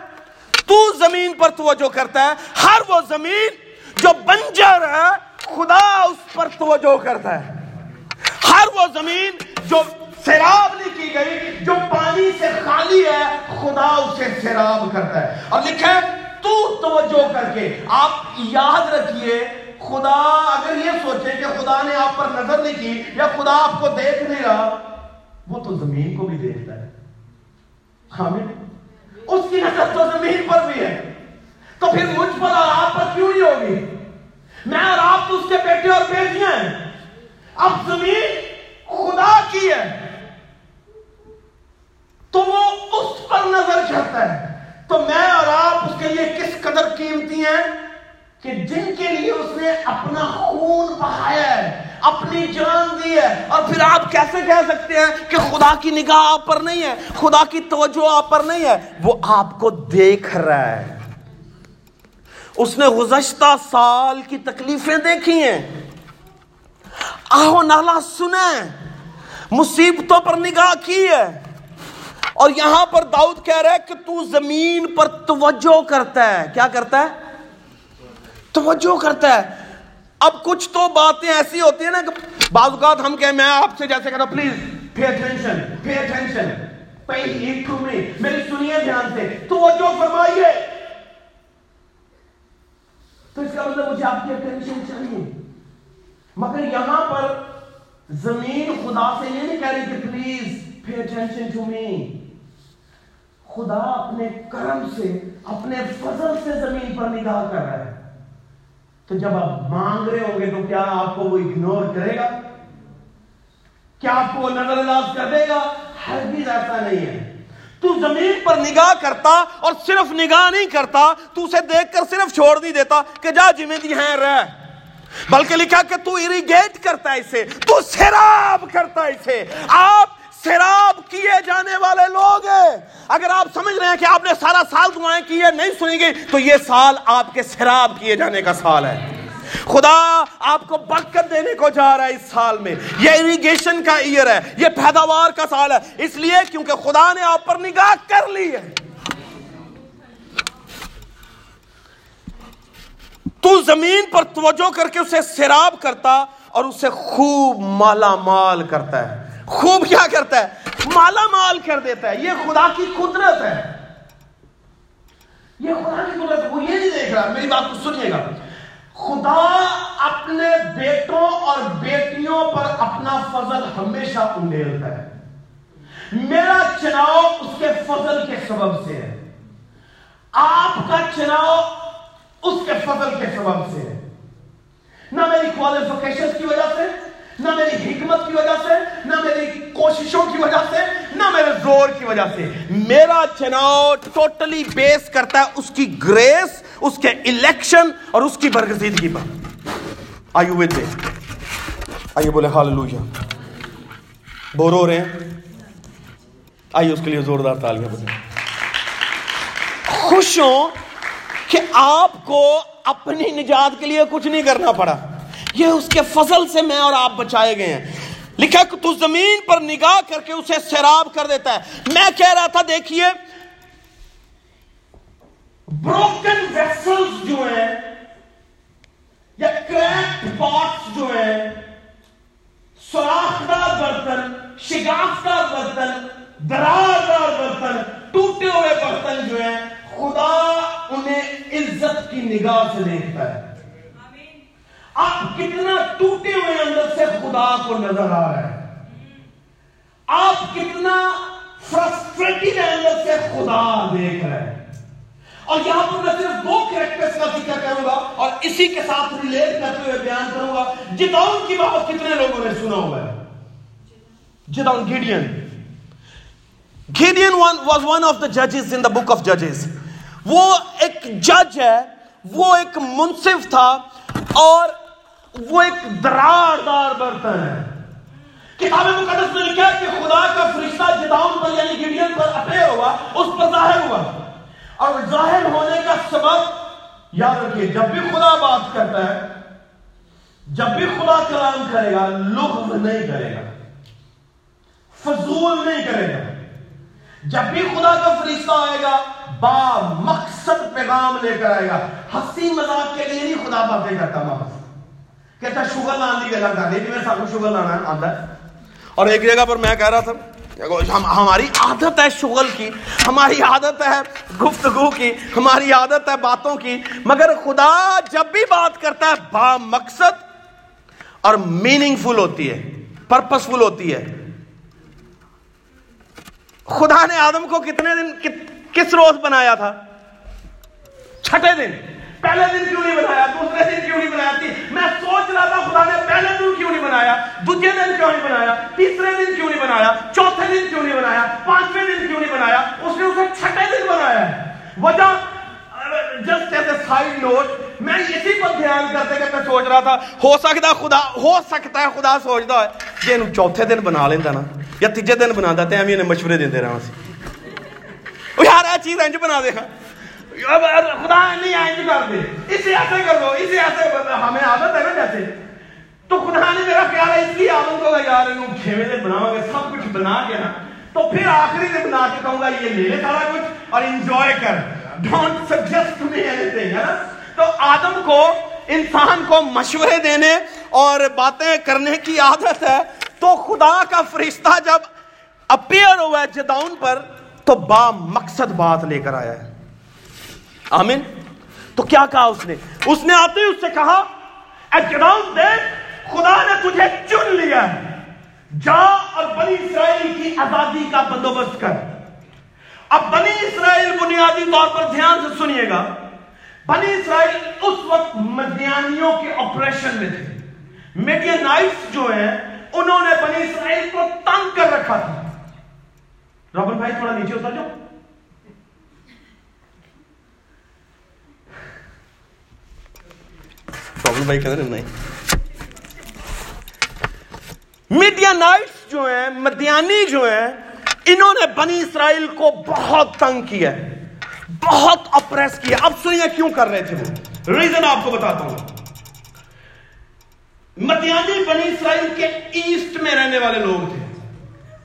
تو زمین پر توجہ کرتا ہے۔ ہر وہ زمین جو بنجر ہے، خدا اس پر توجہ کرتا ہے۔ ہر وہ زمین جو سیراب نہیں کی گئی، جو پانی سے خالی ہے، خدا اسے سیراب کرتا ہے۔ اور لکھے تو توجہ کر کے آپ یاد رکھیے خدا اگر یہ سوچے کہ خدا نے آپ پر نظر نہیں کی یا خدا آپ کو دیکھ نہیں رہا، وہ تو زمین کو بھی دیکھتا ہے۔ اس کی نظر تو زمین پر بھی ہے۔ تو پھر مجھ پر اور آپ پر کیوں نہیں ہوگی؟ میں اور آپ تو اس کے بیٹے اور بیٹیاں ہیں۔ اب زمین خدا کی ہے۔ تو وہ اس پر نظر کرتا ہے۔ تو میں اور آپ اس کے لیے کس قدر قیمتی ہیں؟ کہ جن کے لیے اس نے اپنا خون بہایا ہے، اپنی جان دی ہے۔ اور پھر آپ کیسے کہہ سکتے ہیں کہ خدا کی نگاہ آپ پر نہیں ہے، خدا کی توجہ آپ پر نہیں ہے؟ وہ آپ کو دیکھ رہا ہے۔ اس نے گزشتہ سال کی تکلیفیں دیکھی ہیں۔ آہو نالا سنیں مصیبتوں پر نگاہ کی ہے۔ اور یہاں پر داؤد کہہ رہا ہے کہ تو زمین پر توجہ کرتا ہے۔ کیا کرتا ہے؟ توجہ کرتا ہے۔ اب کچھ تو باتیں ایسی ہوتی ہیں نا کہ بعض اوقات ہم کہیں، میں آپ سے جیسے کہتا please pay attention pay attention میری سنیے دھیان سے۔ توجہ فرمائیے۔ تو اس کا مطلب مجھے آپ کی اٹینشن چاہیے۔ مگر یہاں پر زمین خدا سے یہ نہیں کہہ رہی کہ please pay attention to me خدا اپنے کرم سے، اپنے فضل سے زمین پر نگاہ کر رہا ہے۔ تو جب آپ مانگ رہے ہوں گے تو کیا آپ کو وہ اگنور کرے گا؟ کیا آپ کو وہ نظر انداز کر دے گا؟ ہر بھی ایسا نہیں ہے۔ تو زمین پر نگاہ کرتا اور صرف نگاہ نہیں کرتا، تو اسے دیکھ کر صرف چھوڑ نہیں دیتا کہ جا جی ہیں رہ۔ بلکہ لکھا کہ تو اریگیٹ کرتا ہے اسے، تو سیراب کرتا ہے اسے۔ آپ سیراب کیے جانے والے لوگ ہیں۔ اگر آپ سمجھ رہے ہیں کہ آپ نے سارا سال دعائیں کی ہے نہیں سنیں گے، تو یہ سال آپ کے سیراب کیے جانے کا سال ہے۔ خدا آپ کو برکت دینے کو جا رہا ہے اس سال میں۔ یہ اریگیشن کا ایئر ہے، یہ پیداوار کا سال ہے۔ اس لیے کیونکہ خدا نے آپ پر نگاہ کر لی ہے۔ تو زمین پر توجہ کر کے اسے سیراب کرتا اور اسے خوب مالا مال کرتا ہے۔ خوب کیا کرتا ہے؟ مالا مال کر دیتا ہے، یہ خدا کی قدرت ہے۔ یہ خدا کی قدرت وہ یہ نہیں دیکھ رہا، میری بات کو سنیے گا۔ خدا اپنے بیٹوں اور بیٹیوں پر اپنا فضل ہمیشہ انڈیلتا ہے۔ میرا چناؤ اس کے فضل کے سبب سے ہے۔ آپ کا چناؤ اس کے فضل کے سبب سے ہے۔ نہ میری کوالیفکیشن کی وجہ سے نہ میری حکمت کی وجہ سے، نہ میری کوششوں کی وجہ سے، نہ میرے زور کی وجہ سے۔ میرا چناؤ ٹوٹلی بیس کرتا ہے اس کی گریس اس کے الیکشن اور اس کی برگزیدگی پر۔ آئیو وے آئیے بولے ہاللویا بور ہو رہے ہیں۔ آئیے اس کے لیے زوردار تالیاں بجائیں۔ خوش ہوں کہ آپ کو اپنی نجات کے لیے کچھ نہیں کرنا پڑا۔ یہ اس کے فضل سے میں اور آپ بچائے گئے ہیں۔ لکھا کہ تو زمین پر نگاہ کر کے اسے سیراب کر دیتا ہے۔ میں کہہ رہا تھا، دیکھیے بروکن ویسلز جو ہیں یا کریکٹ پاٹس جو ہیں، سوراخدار برتن، شگافتار برتن درار برتن، ٹوٹے ہوئے برتن جو ہیں، خدا انہیں عزت کی نگاہ سے دیکھتا ہے۔ آپ کتنا ٹوٹے ہوئے اندر سے خدا کو نظر آ رہا ہے۔ آپ کتنا فرسٹریٹڈ اندر سے خدا دیکھ رہے ہیں اور یہاں پر میں صرف دو کریکٹرز کا ذکر کروں گا اور اسی کے ساتھ ریلیٹ کرتے ہوئے بیان کروں گا۔ جداؤن کی بات کتنے لوگوں نے سنا ہوا ہے؟ جداؤن Gideon Gideon was one of the ججز ان دا بک آف ججز وہ ایک جج ہے، وہ ایک منصف تھا اور وہ ایک درار دار برتن ہے۔ کتاب مقدس میں لکھا ہے کہ خدا کا فرشتہ جداؤن پر یعنی گیڈین پر اپیر ہوا، اس پر ظاہر ہوا۔ اور ظاہر ہونے کا سبب یاد رکھیے، جب بھی خدا بات کرتا ہے، جب بھی خدا کلام کرے گا، لغو نہیں کرے گا، فضول نہیں کرے گا۔ جب بھی خدا کا فرشتہ آئے گا، با مقصد پیغام لے کر آئے گا۔ ہنسی مذاق کے لیے نہیں خدا باتیں کرتا محض کہتا شوگر لان دی گلا کر دی جی میں سب شوگر لانا آتا ہے۔ اور ایک جگہ پر میں کہہ رہا تھا ہماری عادت ہے شغل کی، ہماری عادت ہے گفتگو کی، ہماری عادت ہے باتوں کی، مگر خدا جب بھی بات کرتا ہے، با مقصد اور میننگ فل ہوتی ہے پرپس فل ہوتی ہے۔ خدا نے آدم کو کتنے دن کس روز بنایا تھا؟ چھٹے دن۔ پہلے دن کیوں نہیں بنایا دوسرے دن کیوں نہیں بنایا تھی میں سوچ رہا تھا خدا نے پہلے دن کیوں نہیں بنایا دوسرے دن کیوں نہیں بنایا تیسرے دن کیوں نہیں بنایا چوتھے دن کیوں نہیں بنایا پانچویں دن کیوں نہیں بنایا اس نے اسے چھٹے دن بنایا ہے۔ وجہ just as a side note میں اسی پر دھیان کرتے کہ میں سوچ رہا تھا، ہو سکتا خدا ہو سکتا ہے خدا سوچتا ہے کہ انہوں چوتھے دن بنا لینا نا، یا تیجے دن بنا دیتے ہیں ہم انہیں مشورے دیتے رہا سی۔ یار یہ چیز انج بنا دے دیکھا خدا نہیں آئیں کر دے۔ اسے ایسے کر دو، اسے ایسے ہمیں عادت ہے نا جیسے۔ تو خدا نے میرا خیال ہے، اس لیے عادت ہوگا یار انہوں چھویں دن بناؤ گے سب کچھ بنا کے نا۔ تو پھر آخری دن بنا کے کہوں گا، یہ لے لے سارا کچھ اور انجوائے کر۔ Don't suggest to me anything ہے نا؟ تو آدم کو، انسان کو مشورے دینے اور باتیں کرنے کی عادت ہے۔ تو خدا کا فرشتہ جب اپیئر ہوا ہے جداؤن پر، تو با مقصد بات لے کر آیا ہے۔ آمین؟ تو کیا کہا اس نے؟ اس نے آتے ہی اس سے کہا اے جداؤن دیکھ خدا نے تجھے چن لیا ہے۔ جا اور بنی اسرائیل کی آزادی کا بندوبست کر۔ اب بنی اسرائیل بنیادی طور پر دھیان سے سنیے گا۔ بنی اسرائیل اس وقت مدیانیوں کے آپریشن میں تھے۔ میڈینائٹس جو ہیں، انہوں نے بنی اسرائیل کو تنگ کر رکھا تھا۔ رابر بھائی، تھوڑا نیچے اتر جاؤ۔ رابر بھائی کدھر نہیں میڈیا نائٹس جو ہیں مدیانی جو ہیں، انہوں نے بنی اسرائیل کو بہت تنگ کیا ہے، بہت اپریس کیا اب سنیے کیوں کر رہے تھے وہ۔ ریزن آپ کو بتاتا ہوں۔ مدیانی بنی اسرائیل کے ایسٹ میں رہنے والے لوگ تھے۔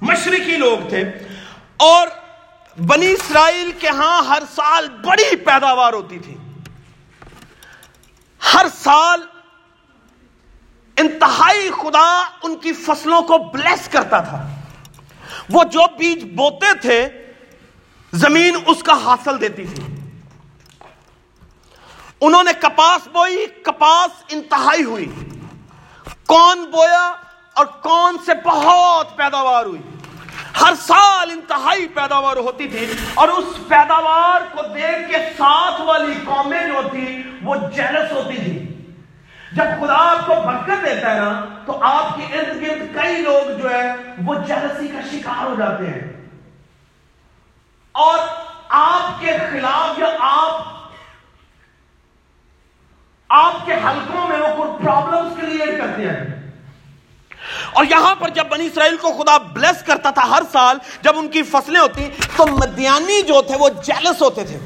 مشرقی لوگ تھے۔ اور بنی اسرائیل کے ہاں ہر سال بڑی پیداوار ہوتی تھی۔ ہر سال انتہائی خدا ان کی فصلوں کو بلیس کرتا تھا۔ وہ جو بیج بوتے تھے، زمین اس کا حاصل دیتی تھی۔ انہوں نے کپاس بوئی، کپاس انتہائی ہوئی۔ کون بویا اور کون سے بہت پیداوار ہوئی۔ ہر سال انتہائی پیداوار ہوتی تھی اور اس پیداوار کو دیکھ کے ساتھ والی قومیں جو تھی وہ جیلس ہوتی تھی۔ جب خدا آپ کو برکت دیتا ہے نا، تو آپ کے ارد گرد کئی لوگ جو ہے وہ جلسی کا شکار ہو جاتے ہیں۔ اور آپ کے خلاف یا آپ آپ کے حلقوں میں وہ کوئی پرابلمس کریٹ کرتے ہیں۔ اور یہاں پر جب بنی اسرائیل کو خدا بلیس کرتا تھا ہر سال، جب ان کی فصلیں ہوتی تو مدیانی جو تھے وہ جیلس ہوتے تھے۔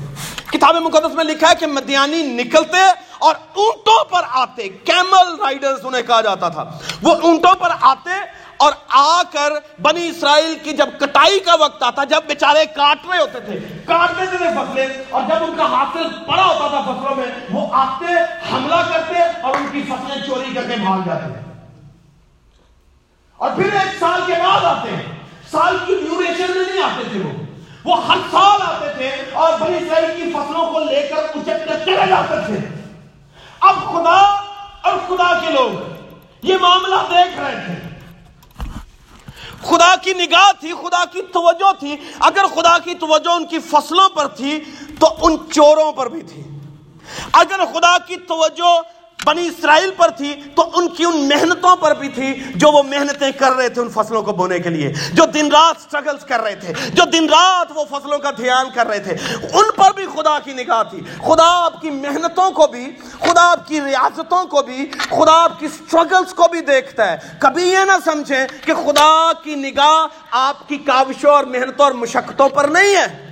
کتاب مقدس میں لکھا ہے کہ مدیانی نکلتے اور اونٹوں پر آتے کیمل رائڈرز انہیں کہا جاتا تھا۔ وہ اونٹوں پر آتے اور آ کر بنی اسرائیل کی جب کٹائی کا وقت آتا، جب بیچارے کاٹ رہے ہوتے تھے، کاٹتے تھے فصلیں، اور جب ان کا حاصل پڑا ہوتا تھا فصلوں میں، وہ آتے، حملہ کرتے اور ان کی فصلیں چوری کر کے بھاگ جاتے۔ تھے اور پھر ایک سال کے بعد آتے ہیں۔ سال کی ڈیوریشن میں نہیں آتے تھے وہ۔ وہ ہر سال آتے تھے اور بنی اسرائیل کی فصلوں کو لے کر اچک کر چلے جاتے تھے۔ اب خدا اور خدا کے لوگ یہ معاملہ دیکھ رہے تھے۔ خدا کی نگاہ تھی، خدا کی توجہ تھی۔ اگر خدا کی توجہ ان کی فصلوں پر تھی تو ان چوروں پر بھی تھی۔ اگر خدا کی توجہ بنی اسرائیل پر تھی، تو ان کی ان محنتوں پر بھی تھی جو وہ محنتیں کر رہے تھے ان فصلوں کو بونے کے لیے، جو دن رات سٹرگلز کر رہے تھے، جو دن رات وہ فصلوں کا دھیان کر رہے تھے۔ ان پر بھی خدا کی نگاہ تھی۔ خدا آپ کی محنتوں کو بھی، خدا آپ کی ریاستوں کو بھی، خدا آپ کی سٹرگلز کو بھی دیکھتا ہے۔ کبھی یہ نہ سمجھیں کہ خدا کی نگاہ آپ کی کاوشوں اور محنتوں اور مشقتوں پر نہیں ہے۔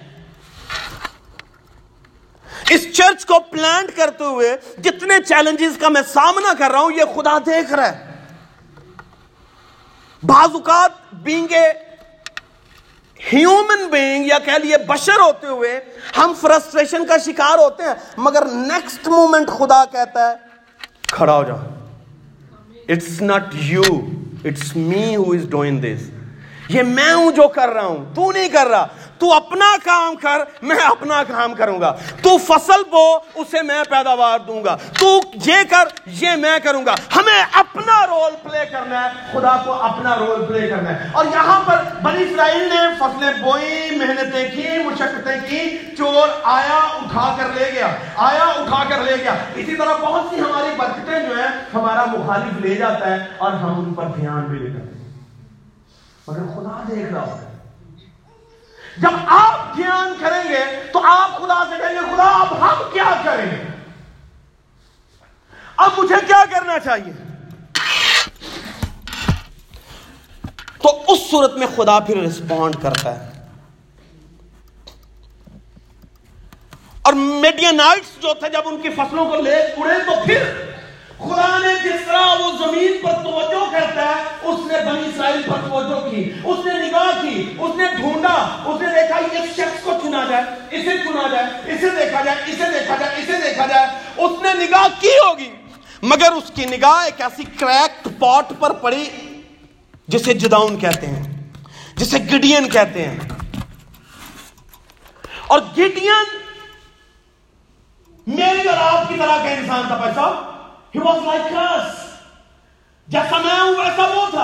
اس چرچ کو پلانٹ کرتے ہوئے جتنے چیلنجز کا میں سامنا کر رہا ہوں، یہ خدا دیکھ رہا ہے۔ بعض اوقات بینگ اے ہیومن بینگ یا کہہ لیے بشر ہوتے ہوئے ہم فرسٹریشن کا شکار ہوتے ہیں، مگر نیکسٹ مومنٹ خدا کہتا ہے، کھڑا ہو جاؤ۔ It's not you it's me who is doing this یہ میں ہوں جو کر رہا ہوں، تو نہیں کر رہا۔ تو اپنا کام کر، میں اپنا کام کروں گا۔ تو فصل بو، اسے میں پیداوار دوں گا۔ تو یہ کر، یہ میں کروں گا۔ ہمیں اپنا رول پلے کرنا ہے۔ خدا کو اپنا رول پلے کرنا ہے۔ اور یہاں پر بنی اسرائیل نے فصلیں بوئی، محنتیں کی، مشقتیں کی، چور آیا، اٹھا کر لے گیا۔ آیا، اٹھا کر لے گیا۔ اسی طرح بہت سی ہماری برکتیں جو ہیں، ہمارا مخالف لے جاتا ہے اور ہم ان پر دھیان بھی لے جاتے ہیں مگر خدا دیکھ رہا ہوتا ہے جب آپ دھیان کریں گے تو آپ خدا سے کہیں گے، خدا، اب ہم کیا کریں گے؟ اب مجھے کیا کرنا چاہیے؟ تو اس صورت میں خدا پھر رسپونڈ کرتا ہے۔ اور میڈینائٹس جو تھے، جب ان کی فصلوں کو لے اڑے تو پھر خدا نے جس طرح وہ زمین پر توجہ کرتا ہے، اس نے بنی اسرائیل پر توجہ کی، اس نے نگاہ کی، اس نے ڈھونڈا، اس نے دیکھا یہ شخص کو چنا جائے، اسے چنا جائے، اسے دیکھا جائے، اسے دیکھا جائے، اسے دیکھا جائے، اس نے نگاہ کی ہوگی۔ مگر اس کی نگاہ ایک ایسی کریکٹ پاٹ پر پڑی جسے جداؤن کہتے ہیں، جسے گڈین کہتے ہیں۔ اور گڈین میری اور آپ کی طرح کا انسان تھا پیسہ He was like us. جیسا میں ہوں ویسا وہ تھا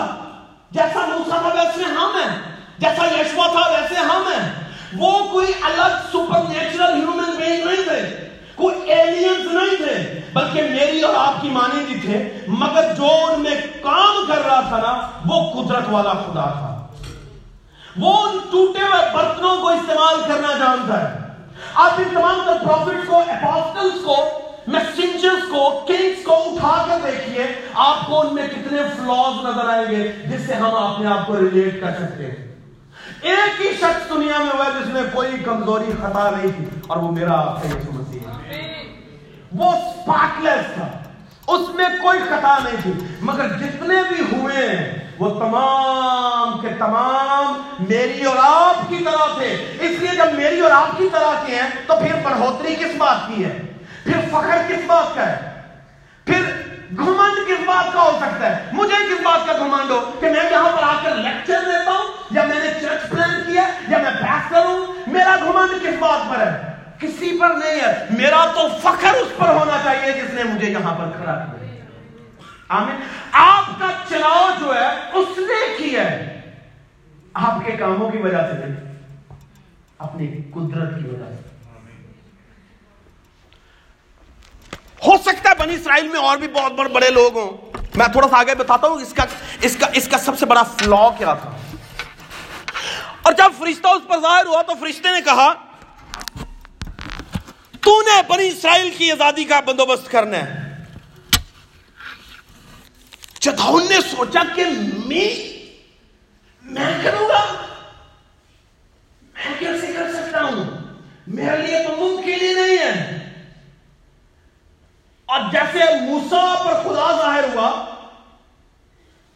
جیسا موسا تھا ویسے ہم ہیں جیسا یشوا تھا ویسے ہم ہیں وہ کوئی الگ سپر نیچرل ہیومن بینگ نہیں تھے کوئی ایلینز نہیں تھے بلکہ میری اور آپ کی مانی بھی تھے مگر جو ان میں کام کر رہا تھا نا وہ قدرت والا خدا تھا وہ ان ٹوٹے ہوئے برتنوں کو استعمال کرنا جانتا ہے آپ ان تمام تر پروفٹس کو اپوسٹلز کو میسنجرز کو کنگز کو اٹھا کر دیکھیے، آپ کو ان میں کتنے فلاز نظر آئیں گے، جس سے ہم اپنے آپ کو ریلیٹ کر سکتے ہیں۔ ایک ہی شخص دنیا میں ہوا جس میں کوئی کمزوری خطا نہیں تھی اور وہ میرا آپ کا یسو مسیح ہے۔ وہ سپاکلیس تھا۔ اس میں کوئی خطا نہیں تھی، مگر جتنے بھی ہوئے ہیں، وہ تمام کے تمام میری اور آپ کی طرح تھے۔ اس لیے جب میری اور آپ کی طرح کے ہیں، تو پھر بڑھوتری کس بات کی ہے؟ پھر فخر کس بات کا ہے؟ پھر گھمنڈ کس بات کا ہو سکتا ہے؟ مجھے کس بات کا گھمنڈ ہو؟ کہ میں یہاں پر آ کر لیکچر دیتا ہوں، یا میں نے چرچ پلان کیا یا میں بحث کروں؟ میرا گھمنڈ کس بات پر ہے؟ کسی پر نہیں ہے۔ میرا تو فخر اس پر ہونا چاہیے جس نے مجھے یہاں پر کھڑا کیا۔ آمین۔ آپ کا چناؤ جو ہے، اس نے کیا ہے۔ آپ کے کاموں کی وجہ سے نہیں، اپنی قدرت کی وجہ سے۔ ہو سکتا ہے بنی اسرائیل میں اور بھی بہت بڑے بڑے لوگ ہوں۔ میں تھوڑا سا آگے بتاتا ہوں اس کا اس کا اس کا سب سے بڑا فلا کیا تھا۔ اور جب فرشتہ اس پر ظاہر ہوا تو فرشتے نے کہا تو نے بنی اسرائیل کی آزادی کا بندوبست کرنا ہے. چتاؤن نے سوچا کہ میں میں کروں گا۔ میں کیسے کر سکتا ہوں؟ میرے لیے تو ممکن ہی نہیں ہے۔ اور جیسے موسا پر خدا ظاہر ہوا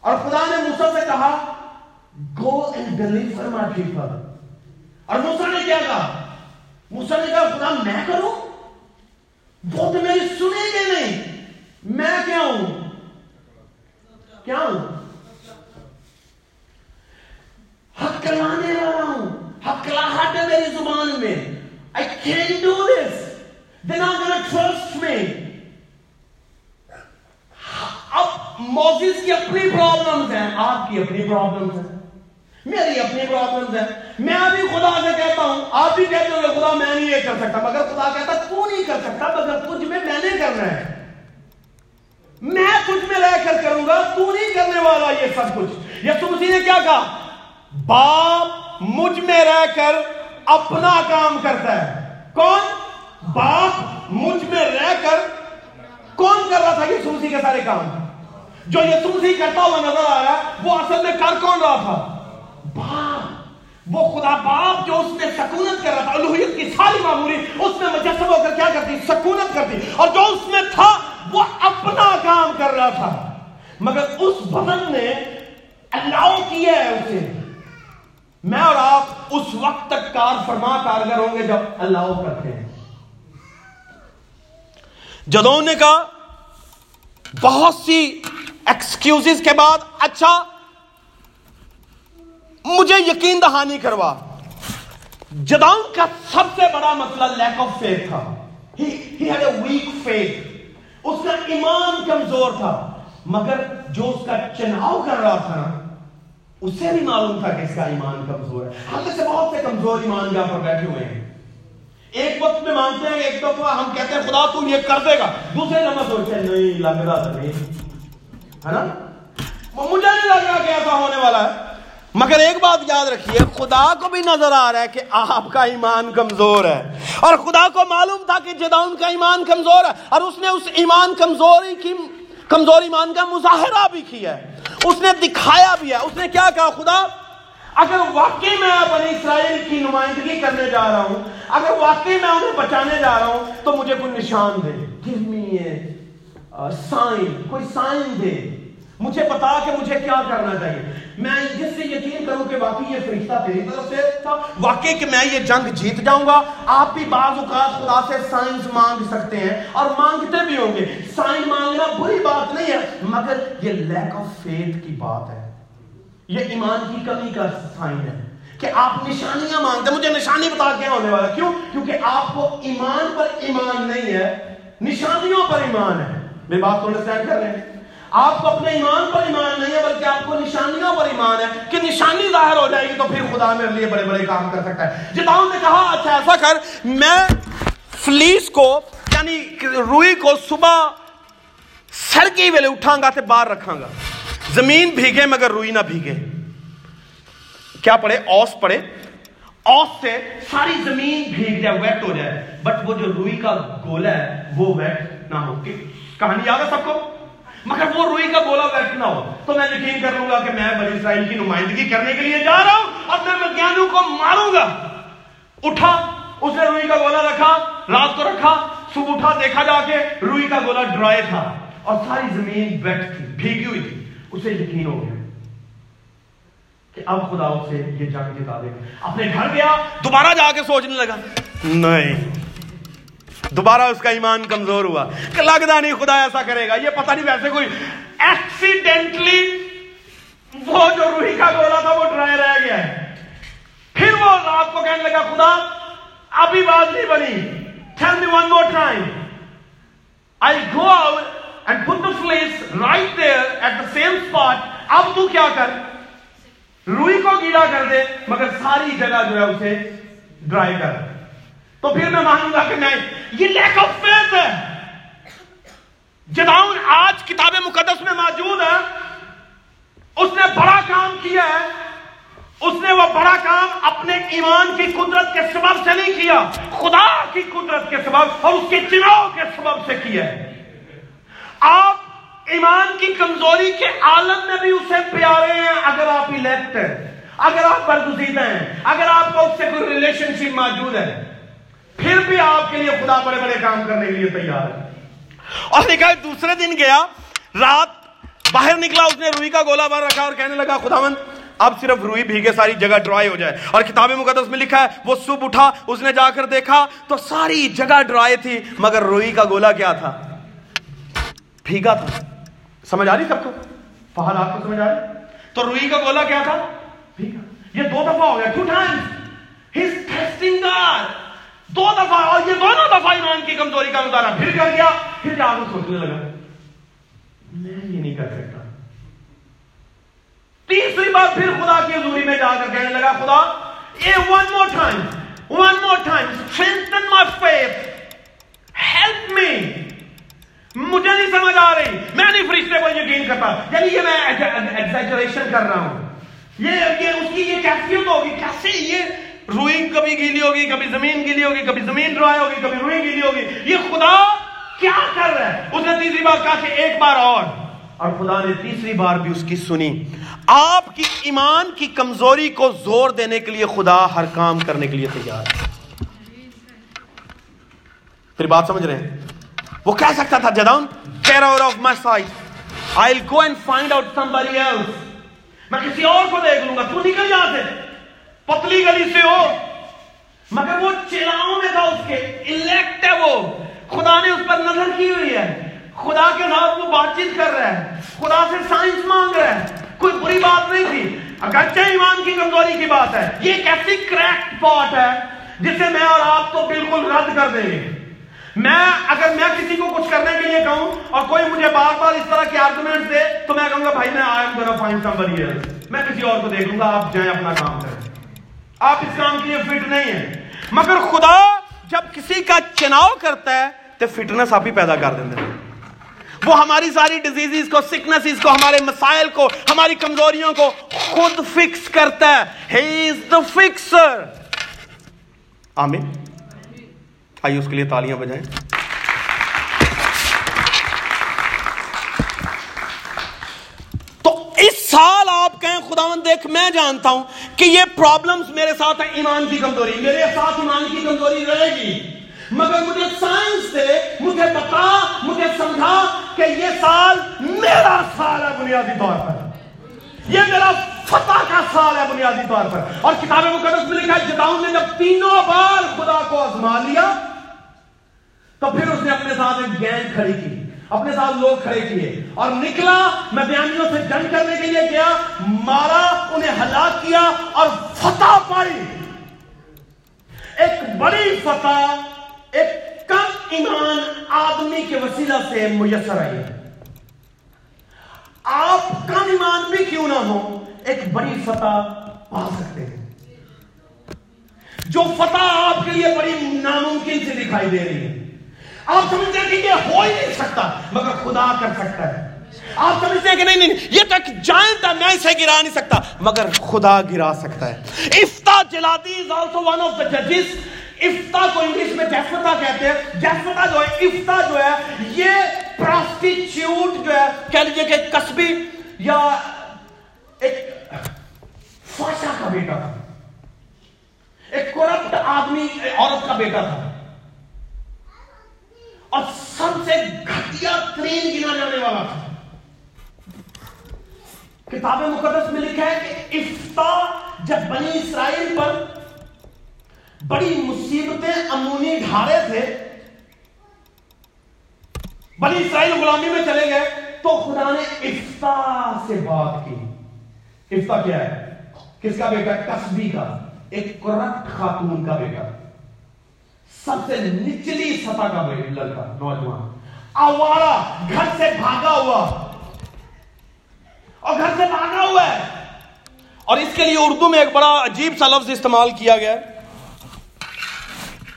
اور خدا نے موسا سے کہا go and deliver my people اور موسا نے کیا کہا؟ موسا نے کہا، خدا، میں کروں؟ وہ تو میری سنیں گے نہیں؟ میں کیا ہوں؟ کیا ہوں؟ حق کلانے والا ہوں۔ حق کلاہٹ ہے میری زبان میں۔ I can't do this. They're not gonna trust me. اب موزیز کی اپنی پرابلمز ہیں، آپ کی اپنی پرابلمز ہیں۔ میری اپنی پرابلمز ہیں۔ میں ابھی خدا سے کہتا ہوں، آپ بھی کہتے ہوں خدا میں نہیں یہ کر سکتا، مگر خدا کہتا تو نہیں کر سکتا، مگر تجھ میں میں نے کرنا ہے۔ میں تجھ میں رہ کر کروں گا، تو نہیں کرنے والا یہ سب کچھ۔ یسو مسیح نے کیا کہا؟ باپ مجھ میں رہ کر اپنا کام کرتا ہے۔ کون؟ باپ مجھ میں رہ کر کون کر رہا تھا یہ سوسی کے سارے کام؟ جو یہ سوسی کرتا ہوا نظر آ رہا ہے، وہ اصل میں کر کون رہا تھا؟ باپ، وہ خدا باپ جو اس میں سکونت کر رہا تھا، الوحیت کی ساری معمولی، اس میں مجسم ہو کر کیا کرتی؟ سکونت کرتی۔ اور جو اس میں تھا، وہ اپنا کام کر رہا تھا۔ مگر اس بدن نے اللہ کیا ہے اسے۔ میں اور آپ اس وقت تک کار فرما کارگر ہوں گے جب اللہ کرتے ہیں۔ جدوں نے کہا، بہت سی ایکسکیوز کے بعد اچھا مجھے یقین دہانی کروا۔ جداؤں کا سب سے بڑا مسئلہ لیک آف فیتھ تھا۔ ویک فیتھ اس کا ایمان کمزور تھا۔ مگر جو اس کا چناؤ کر رہا تھا نا اسے بھی معلوم تھا کہ اس کا ایمان کمزور ہے۔ ہم سے بہت سے کمزور ایمان جہاں پر بیٹھے ہوئے ہیں۔ ایک وقت میں مانتے ہیں، ایک دفعہ ہم کہتے ہیں، خدا تو یہ کر دے گا۔ دوسرے لمحہ سوچتے ہیں، نہیں لگ رہا تھا نہیں۔ ہاں؟ ہے نا مجھے نہیں لگ رہا کہ ایسا ہونے والا ہے۔ مگر ایک بات یاد رکھیے، خدا کو بھی نظر آ رہا ہے کہ آپ کا ایمان کمزور ہے۔ اور خدا کو معلوم تھا کہ جداؤن کا ایمان کمزور ہے، اور اس نے اس ایمان کمزوری کی کمزور ایمان کا مظاہرہ بھی کیا ہے۔ اس نے دکھایا بھی ہے۔ اس نے کیا کہا، خدا، اگر واقعی میں بنی اسرائیل کی نمائندگی کرنے جا رہا ہوں، اگر واقعی میں انہیں بچانے جا رہا ہوں، تو مجھے کوئی نشان دے۔ Give کوئی سائن دے۔ مجھے بتا کہ مجھے کیا کرنا چاہیے۔ میں جس سے یقین کروں کہ واقعی یہ فرشتہ تیری طرف سے تھا، واقعی کہ میں یہ جنگ جیت جاؤں گا، آپ بھی بعض اوقات خدا سے سائنس مانگ سکتے ہیں اور مانگتے بھی ہوں گے۔ سائن مانگنا بری بات نہیں ہے، مگر یہ لیک آف فیتھ کی بات ہے۔ یہ ایمان کی کمی کا سائن ہے کہ آپ نشانیاں مانگتے مجھے نشانی بتا کیا ہونے والا کیوں؟ کیونکہ آپ کو ایمان پر ایمان نہیں ہے، نشانیوں پر ایمان ہے۔ میری بات کو انڈرسٹینڈ کر رہے ہیں۔ آپ کو اپنے ایمان پر ایمان نہیں ہے، بلکہ آپ کو نشانیوں پر ایمان ہے کہ نشانی ظاہر ہو جائے گی تو پھر خدا میرے لیے بڑے بڑے کام کر سکتا ہے۔ جتاؤں نے کہا اچھا ایسا کر، میں فلیس کو یعنی روئی کو صبح سڑکی ویلے اٹھاں گا تے باہر رکھاں گا۔ زمین بھیگے مگر روئی نہ بھیگے۔ کیا پڑھے؟ اوس پڑھے۔ اوس سے ساری زمین بھیگ جائے ویٹ ہو جائے۔ بٹ وہ جو روئی کا گولا ہے، وہ ویٹ نہ ہو۔ کہانی یاد ہے سب کو؟ مگر وہ روئی کا گولا ویٹ نہ ہو۔ تو میں یقین کر لوں گا کہ میں بنی اسرائیل کی نمائندگی کرنے کے لیے جا رہا ہوں اور میں مکیانوں کو ماروں گا۔ اٹھا، اس نے روئی کا گولا رکھا، رات کو رکھا، صبح اٹھا، دیکھا جا کے روئی کا گولا ڈرائی تھا اور ساری زمین ویٹ تھی، بھیگی ہوئی تھی۔ اسے یقین ہو گیا کہ اب خدا اسے یہ جنگ جتا دے گا اپنے گھر گیا، دوبارہ جا کے سوچنے لگا۔ نہیں۔ دوبارہ اس کا ایمان کمزور ہوا کہ لگتا نہیں خدا ایسا کرے گا۔ یہ پتہ نہیں ویسے کوئی ایکسیڈنٹلی وہ جو روحی کا گولا تھا وہ ڈرائے رہ گیا ہے۔ پھر وہ رات کو کہنے لگا، خدا، ابھی بات نہیں بنی۔ Tell me one more time. I'll go out and put the fleece right there at the same spot. اب تو کیا کر؟ روئی کو گیلا کر دے، مگر ساری جگہ جو ہے اسے ڈرائی کر۔ تو پھر میں مانوں گا کہ نہیں یہ لیک آف فیتھ ہے۔ جداؤن آج کتاب مقدس میں موجود ہے۔ اس نے بڑا کام کیا ہے۔ اس نے وہ بڑا کام اپنے ایمان کی قدرت کے سبب سے نہیں کیا، خدا کی قدرت کے سبب اور اس کے چناؤ کے سبب سے کیا ہے۔ آپ ایمان کی کمزوری کے عالم میں بھی اسے پیارے ہیں۔ اگر آپ الیکٹ ہیں، اگر آپ برگزیدہ ہیں، اگر آپ کو اس سے کوئی ریلیشن شپ موجود ہے پھر بھی آپ کے لیے خدا بڑے بڑے کام کرنے کے لیے تیار ہے۔ اور دیکھا دوسرے دن گیا، رات باہر نکلا، اس نے روئی کا گولا بار رکھا اور کہنے لگا خدا مند اب صرف روئی بھیگے ساری جگہ ڈرائی ہو جائے۔ اور کتاب مقدس میں لکھا ہے، وہ صبح اٹھا، اس نے جا کر دیکھا، تو ساری جگہ ڈرائی تھی، مگر روئی کا گولا کیا تھا؟ بھیگا تھا۔ سمجھ آ رہی سب کو؟ پہاڑ آپ کو سمجھ آ رہی؟ تو روئی کا گولا کیا تھا؟ بھیگا یہ دو دفعہ ہو گیا۔ Two times he's testing God دو دفعہ اور یہ دونوں دفعہ ایمان کی کمزوری کا مظاہرہ پھر کر گیا پھر جا کر سوچنے لگا۔ میں یہ نہیں کر سکتا۔ تیسری بار پھر خدا کی حضوری میں جا کر کہنے لگا، خدا، یہ one more time one more time strengthen my faith help me مجھے نہیں سمجھ آ رہی۔ میں نہیں فرشتے کو یقین کرتا۔ یعنی یہ میں ایگزیجریشن کر رہا ہوں۔ یہ اس کی یہ کیفیت ہوگی۔ کیسے یہ روئی کبھی گیلی ہوگی، کبھی زمین گیلی ہوگی، کبھی زمین ڈرائی ہوگی، کبھی روئی گیلی ہوگی۔ یہ خدا کیا کر رہا ہے؟ اس نے تیسری بار کہا کہ ایک بار اور۔ اور خدا نے تیسری بار بھی اس کی سنی۔ آپ کی ایمان کی کمزوری کو زور دینے کے لیے خدا ہر کام کرنے کے لیے تیار ہے۔ پھر بات سمجھ رہے ہیں؟ وہ کہہ سکتا تھا، جداؤن، get out of my sight. I'll go and find out somebody else. میں کسی اور کو دیکھ لوں گا۔ تو نکل یہاں سے۔ پتلی گلی سے ہو۔ مگر وہ چلاؤں میں تھا اس کے۔ الیکٹ ہے وہ۔ خدا نے اس پر نظر کی ہوئی ہے۔ خدا کے ساتھ وہ بات چیت کر رہا ہے۔ خدا سے سائنس مانگ رہا ہے۔ کوئی بری بات نہیں تھی۔ اگرچہ ایمان کی کمزوری کی بات ہے۔ یہ ایک ایسی کریکٹ پاٹ ہے جسے میں اور آپ تو بالکل رد کر دیں گے۔ میں اگر میں کسی کو کچھ کرنے کے لیے کہوں اور کوئی مجھے بار بار اس طرح کے آرگومنٹ دے تو میں کہوں گا، بھائی میں I am gonna find somebody else میں کسی اور کو دیکھ لوں گا، آپ جائیں اپنا کام کریں۔ آپ اس کام کے لیے فٹ نہیں ہیں۔ مگر خدا جب کسی کا چناؤ کرتا ہے تو فٹنس آپ ہی پیدا کر دیتے ہیں۔ وہ ہماری ساری ڈیزیز کو سکنس کو، ہمارے مسائل کو، ہماری کمزوریوں کو خود فکس کرتا ہے۔ ہی از دا فکسر آمین۔ آئیے اس کے لیے تالیاں بجائیں۔ آپ کہیں خدا من دیکھ، میں جانتا ہوں کہ یہ پرابلمز میرے ساتھ ہے ایمان کی کمزوری۔ میرے ساتھ ایمان کی کمزوری رہے گی۔ مگر مجھے سائنس سے، مجھے بتا، مجھے سمجھا کہ یہ سال میرا سال ہے بنیادی طور پر۔ یہ میرا فتح کا سال ہے بنیادی طور پر۔ اور کتاب مقدس میں لکھا ہے جتاؤں نے جب تینوں بار خدا کو ازما لیا، تو پھر اس نے اپنے ساتھ ایک گینگ کھڑی کی۔ اپنے ساتھ لوگ کھڑے کیے اور نکلا، میں بیانیوں سے جنگ کرنے کے لیے گیا، مارا، انہیں ہلاک کیا اور فتح پائی۔ ایک بڑی فتح، ایک کم ایمان آدمی کے وسیلہ سے میسر آئی۔ آپ کم ایمان بھی کیوں نہ ہو ایک بڑی فتح پا سکتے ہیں۔ جو فتح آپ کے لیے بڑی ناممکن سے دکھائی دے رہی ہے۔ آپ سمجھتے ہیں کہ یہ ہو ہی نہیں سکتا، مگر خدا کر سکتا ہے۔ آپ سمجھتے ہیں کہ نہیں نہیں یہ تو ایک جائنٹ ہے، میں اسے گرا نہیں سکتا، مگر خدا گرا سکتا ہے۔ افتا جلادی is also one of the ججز افتا کو انگلش میں جیفتا کہتے ہیں۔ جیفتا جو ہے افتا جو ہے، یہ پراسٹیچیوٹ جو ہے، کہہ لیجیے کہ قصبی یا ایک فاشا کا بیٹا تھا۔ ایک کرپٹ آدمی، عورت کا بیٹا تھا۔ اور سب سے گھٹیا ترین گنا جانے والا تھا۔ کتاب مقدس میں لکھا ہے کہ افتا جب بنی اسرائیل پر بڑی مصیبتیں امونی ڈھارے تھے، بنی اسرائیل غلامی میں چلے گئے، تو خدا نے افتا سے بات کی۔ افتا کیا ہے؟ کس کا بیٹا؟ کسبی کا، ایک کرپٹ خاتون کا بیٹا۔ سب سے نچلی سطح کا بھائی لڑکا نوجوان آوارا گھر سے بھاگا ہوا اور گھر سے بھاگا ہوا ہے اور اس کے لیے اردو میں ایک بڑا عجیب سا لفظ استعمال کیا گیا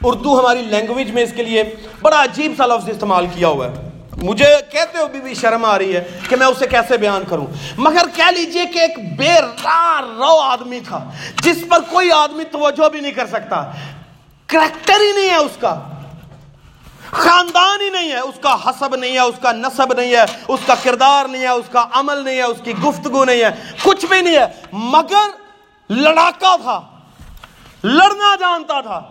اردو ہماری لینگویج میں اس کے لیے بڑا عجیب سا لفظ استعمال کیا ہوا ہے مجھے کہتے ہو بھی, بھی شرم آ رہی ہے کہ میں اسے کیسے بیان کروں مگر کہہ لیجیے کہ ایک بے رار رو آدمی تھا جس پر کوئی آدمی توجہ بھی نہیں کر سکتا کریکٹر ہی نہیں ہے اس کا۔ خاندان ہی نہیں ہے۔ اس کا حسب نہیں ہے، اس کا نصب نہیں ہے، اس کا کردار نہیں ہے، اس کا عمل نہیں ہے، اس کی گفتگو نہیں ہے۔ کچھ بھی نہیں ہے۔ مگر لڑاکا تھا۔ لڑنا جانتا تھا۔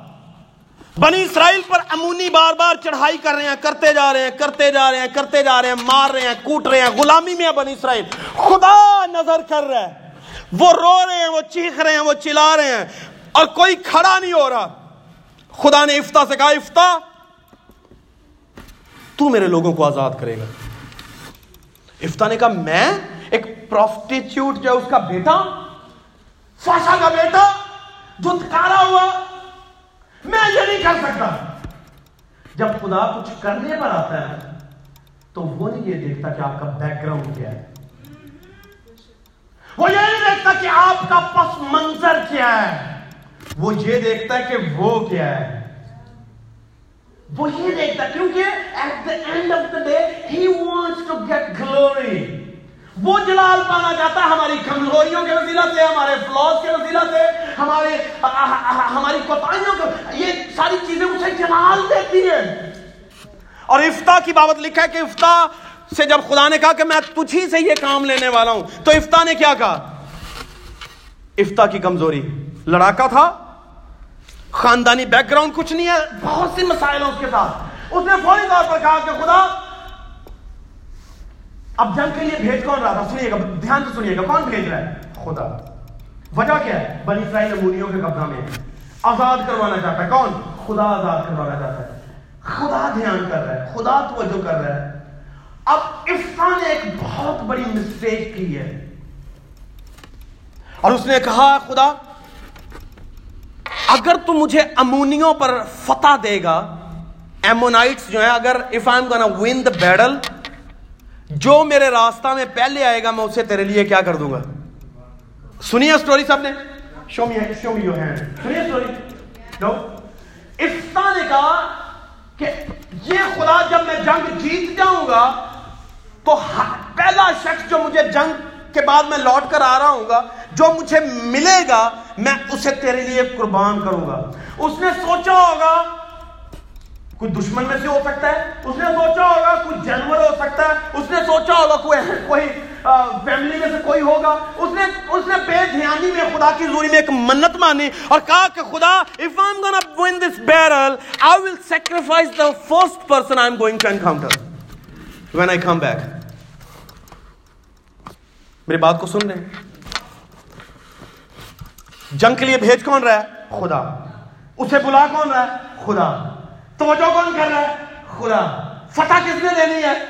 بنی اسرائیل پر امونی بار بار چڑھائی کر رہے ہیں، کرتے جا رہے ہیں، کرتے جا رہے ہیں، کرتے جا رہے ہیں، مار رہے ہیں، کوٹ رہے ہیں۔ غلامی میں بنی اسرائیل۔ خدا نظر کر رہا ہے۔ وہ رو رہے ہیں، وہ چیخ رہے ہیں، وہ چلا رہے ہیں۔ اور کوئی کھڑا نہیں ہو رہا۔ خدا نے افتا سے کہا افتا تو میرے لوگوں کو آزاد کرے گا۔ افتا نے کہا، میں ایک پروسٹیچیوٹ جو اس کا بیٹا، فاشا کا بیٹا جو دکارا ہوا۔ میں یہ نہیں کر سکتا۔ جب خدا کچھ کرنے پر آتا ہے، تو وہ نہیں یہ دیکھتا کہ آپ کا بیک گراؤنڈ کیا ہے۔ وہ یہ نہیں دیکھتا کہ آپ کا پس منظر کیا ہے۔ وہ یہ دیکھتا ہے کہ وہ کیا ہے؟ وہ یہ دیکھتا کیونکہ at the end of the day he wants to get glory وہ جلال پانا چاہتا ہے ہماری کمزوریوں کے وسیلہ سے، ہمارے فلاس کے وسیلہ سے، ہمارے ہماری کوتاہیوں کے یہ ساری چیزیں اسے جلال دیتی ہیں۔ اور افتا کی بابت لکھا ہے کہ افتا سے جب خدا نے کہا کہ میں تجھی سے یہ کام لینے والا ہوں، تو افتا نے کیا کہا؟ افتا کی کمزوری لڑاکا تھا خاندانی بیک گراؤنڈ کچھ نہیں ہے۔ بہت سی مسائل ہیں اس کے ساتھ۔ اس نے فوری طور پر کہا کہ خدا، اب جنگ کے لیے بھیج کون رہا تھا؟ سنیے گا، دھیان سے سنیے گا، کون بھیج رہا ہے؟ خدا۔ وجہ کیا ہے؟ بنی اسرائیل اموریوں کے قبضہ میں۔ آزاد کروانا چاہتا ہے۔ کون؟ خدا آزاد کروانا چاہتا ہے۔ خدا دھیان کر رہا ہے۔ خدا توجہ کر رہا ہے۔ اب افسا نے ایک بہت بڑی مسٹیک کی ہے۔ اور اس نے کہا، خدا اگر تو مجھے امونیوں پر فتح دے گا، ایمونائٹس جو ہیں، اگر if I am gonna win the battle جو میرے راستہ میں پہلے آئے گا، میں اسے تیرے لیے کیا کر دوں گا؟ سنیے اسٹوری سب نے؟ Show me show me your hand سنیے اسٹوری نو افتا نے کہا کہ یہ خدا جب میں جنگ جیت جاؤں گا، تو پہلا شخص جو مجھے جنگ کے بعد میں لوٹ کر آ رہا ہوں گا، جو مجھے ملے گا، میں اسے تیرے لیے قربان کروں گا۔ اس نے سوچا ہوگا، کوئی دشمن میں سے ہو سکتا ہے؟ اس نے سوچا ہوگا، کوئی جانور ہو سکتا ہے؟ اس نے سوچا ہوگا، کوئی کوئی فیملی میں سے کوئی ہوگا؟ اس نے اس نے بے دھیانی میں خدا کی زوری میں ایک منت مانی اور کہا کہ خدا، if I'm gonna win this battle I will sacrifice the first person I'm going to encounter when I come back. میری بات کو سن لیں۔ جنگ کے لیے بھیج کون رہا ہے؟ خدا۔ اسے بلا کون رہا ہے؟ خدا۔ توجہ کون کر رہا ہے؟ خدا۔ فتح کس نے دینی ہے؟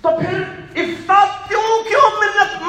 تو پھر افتاد کیوں کیوں منت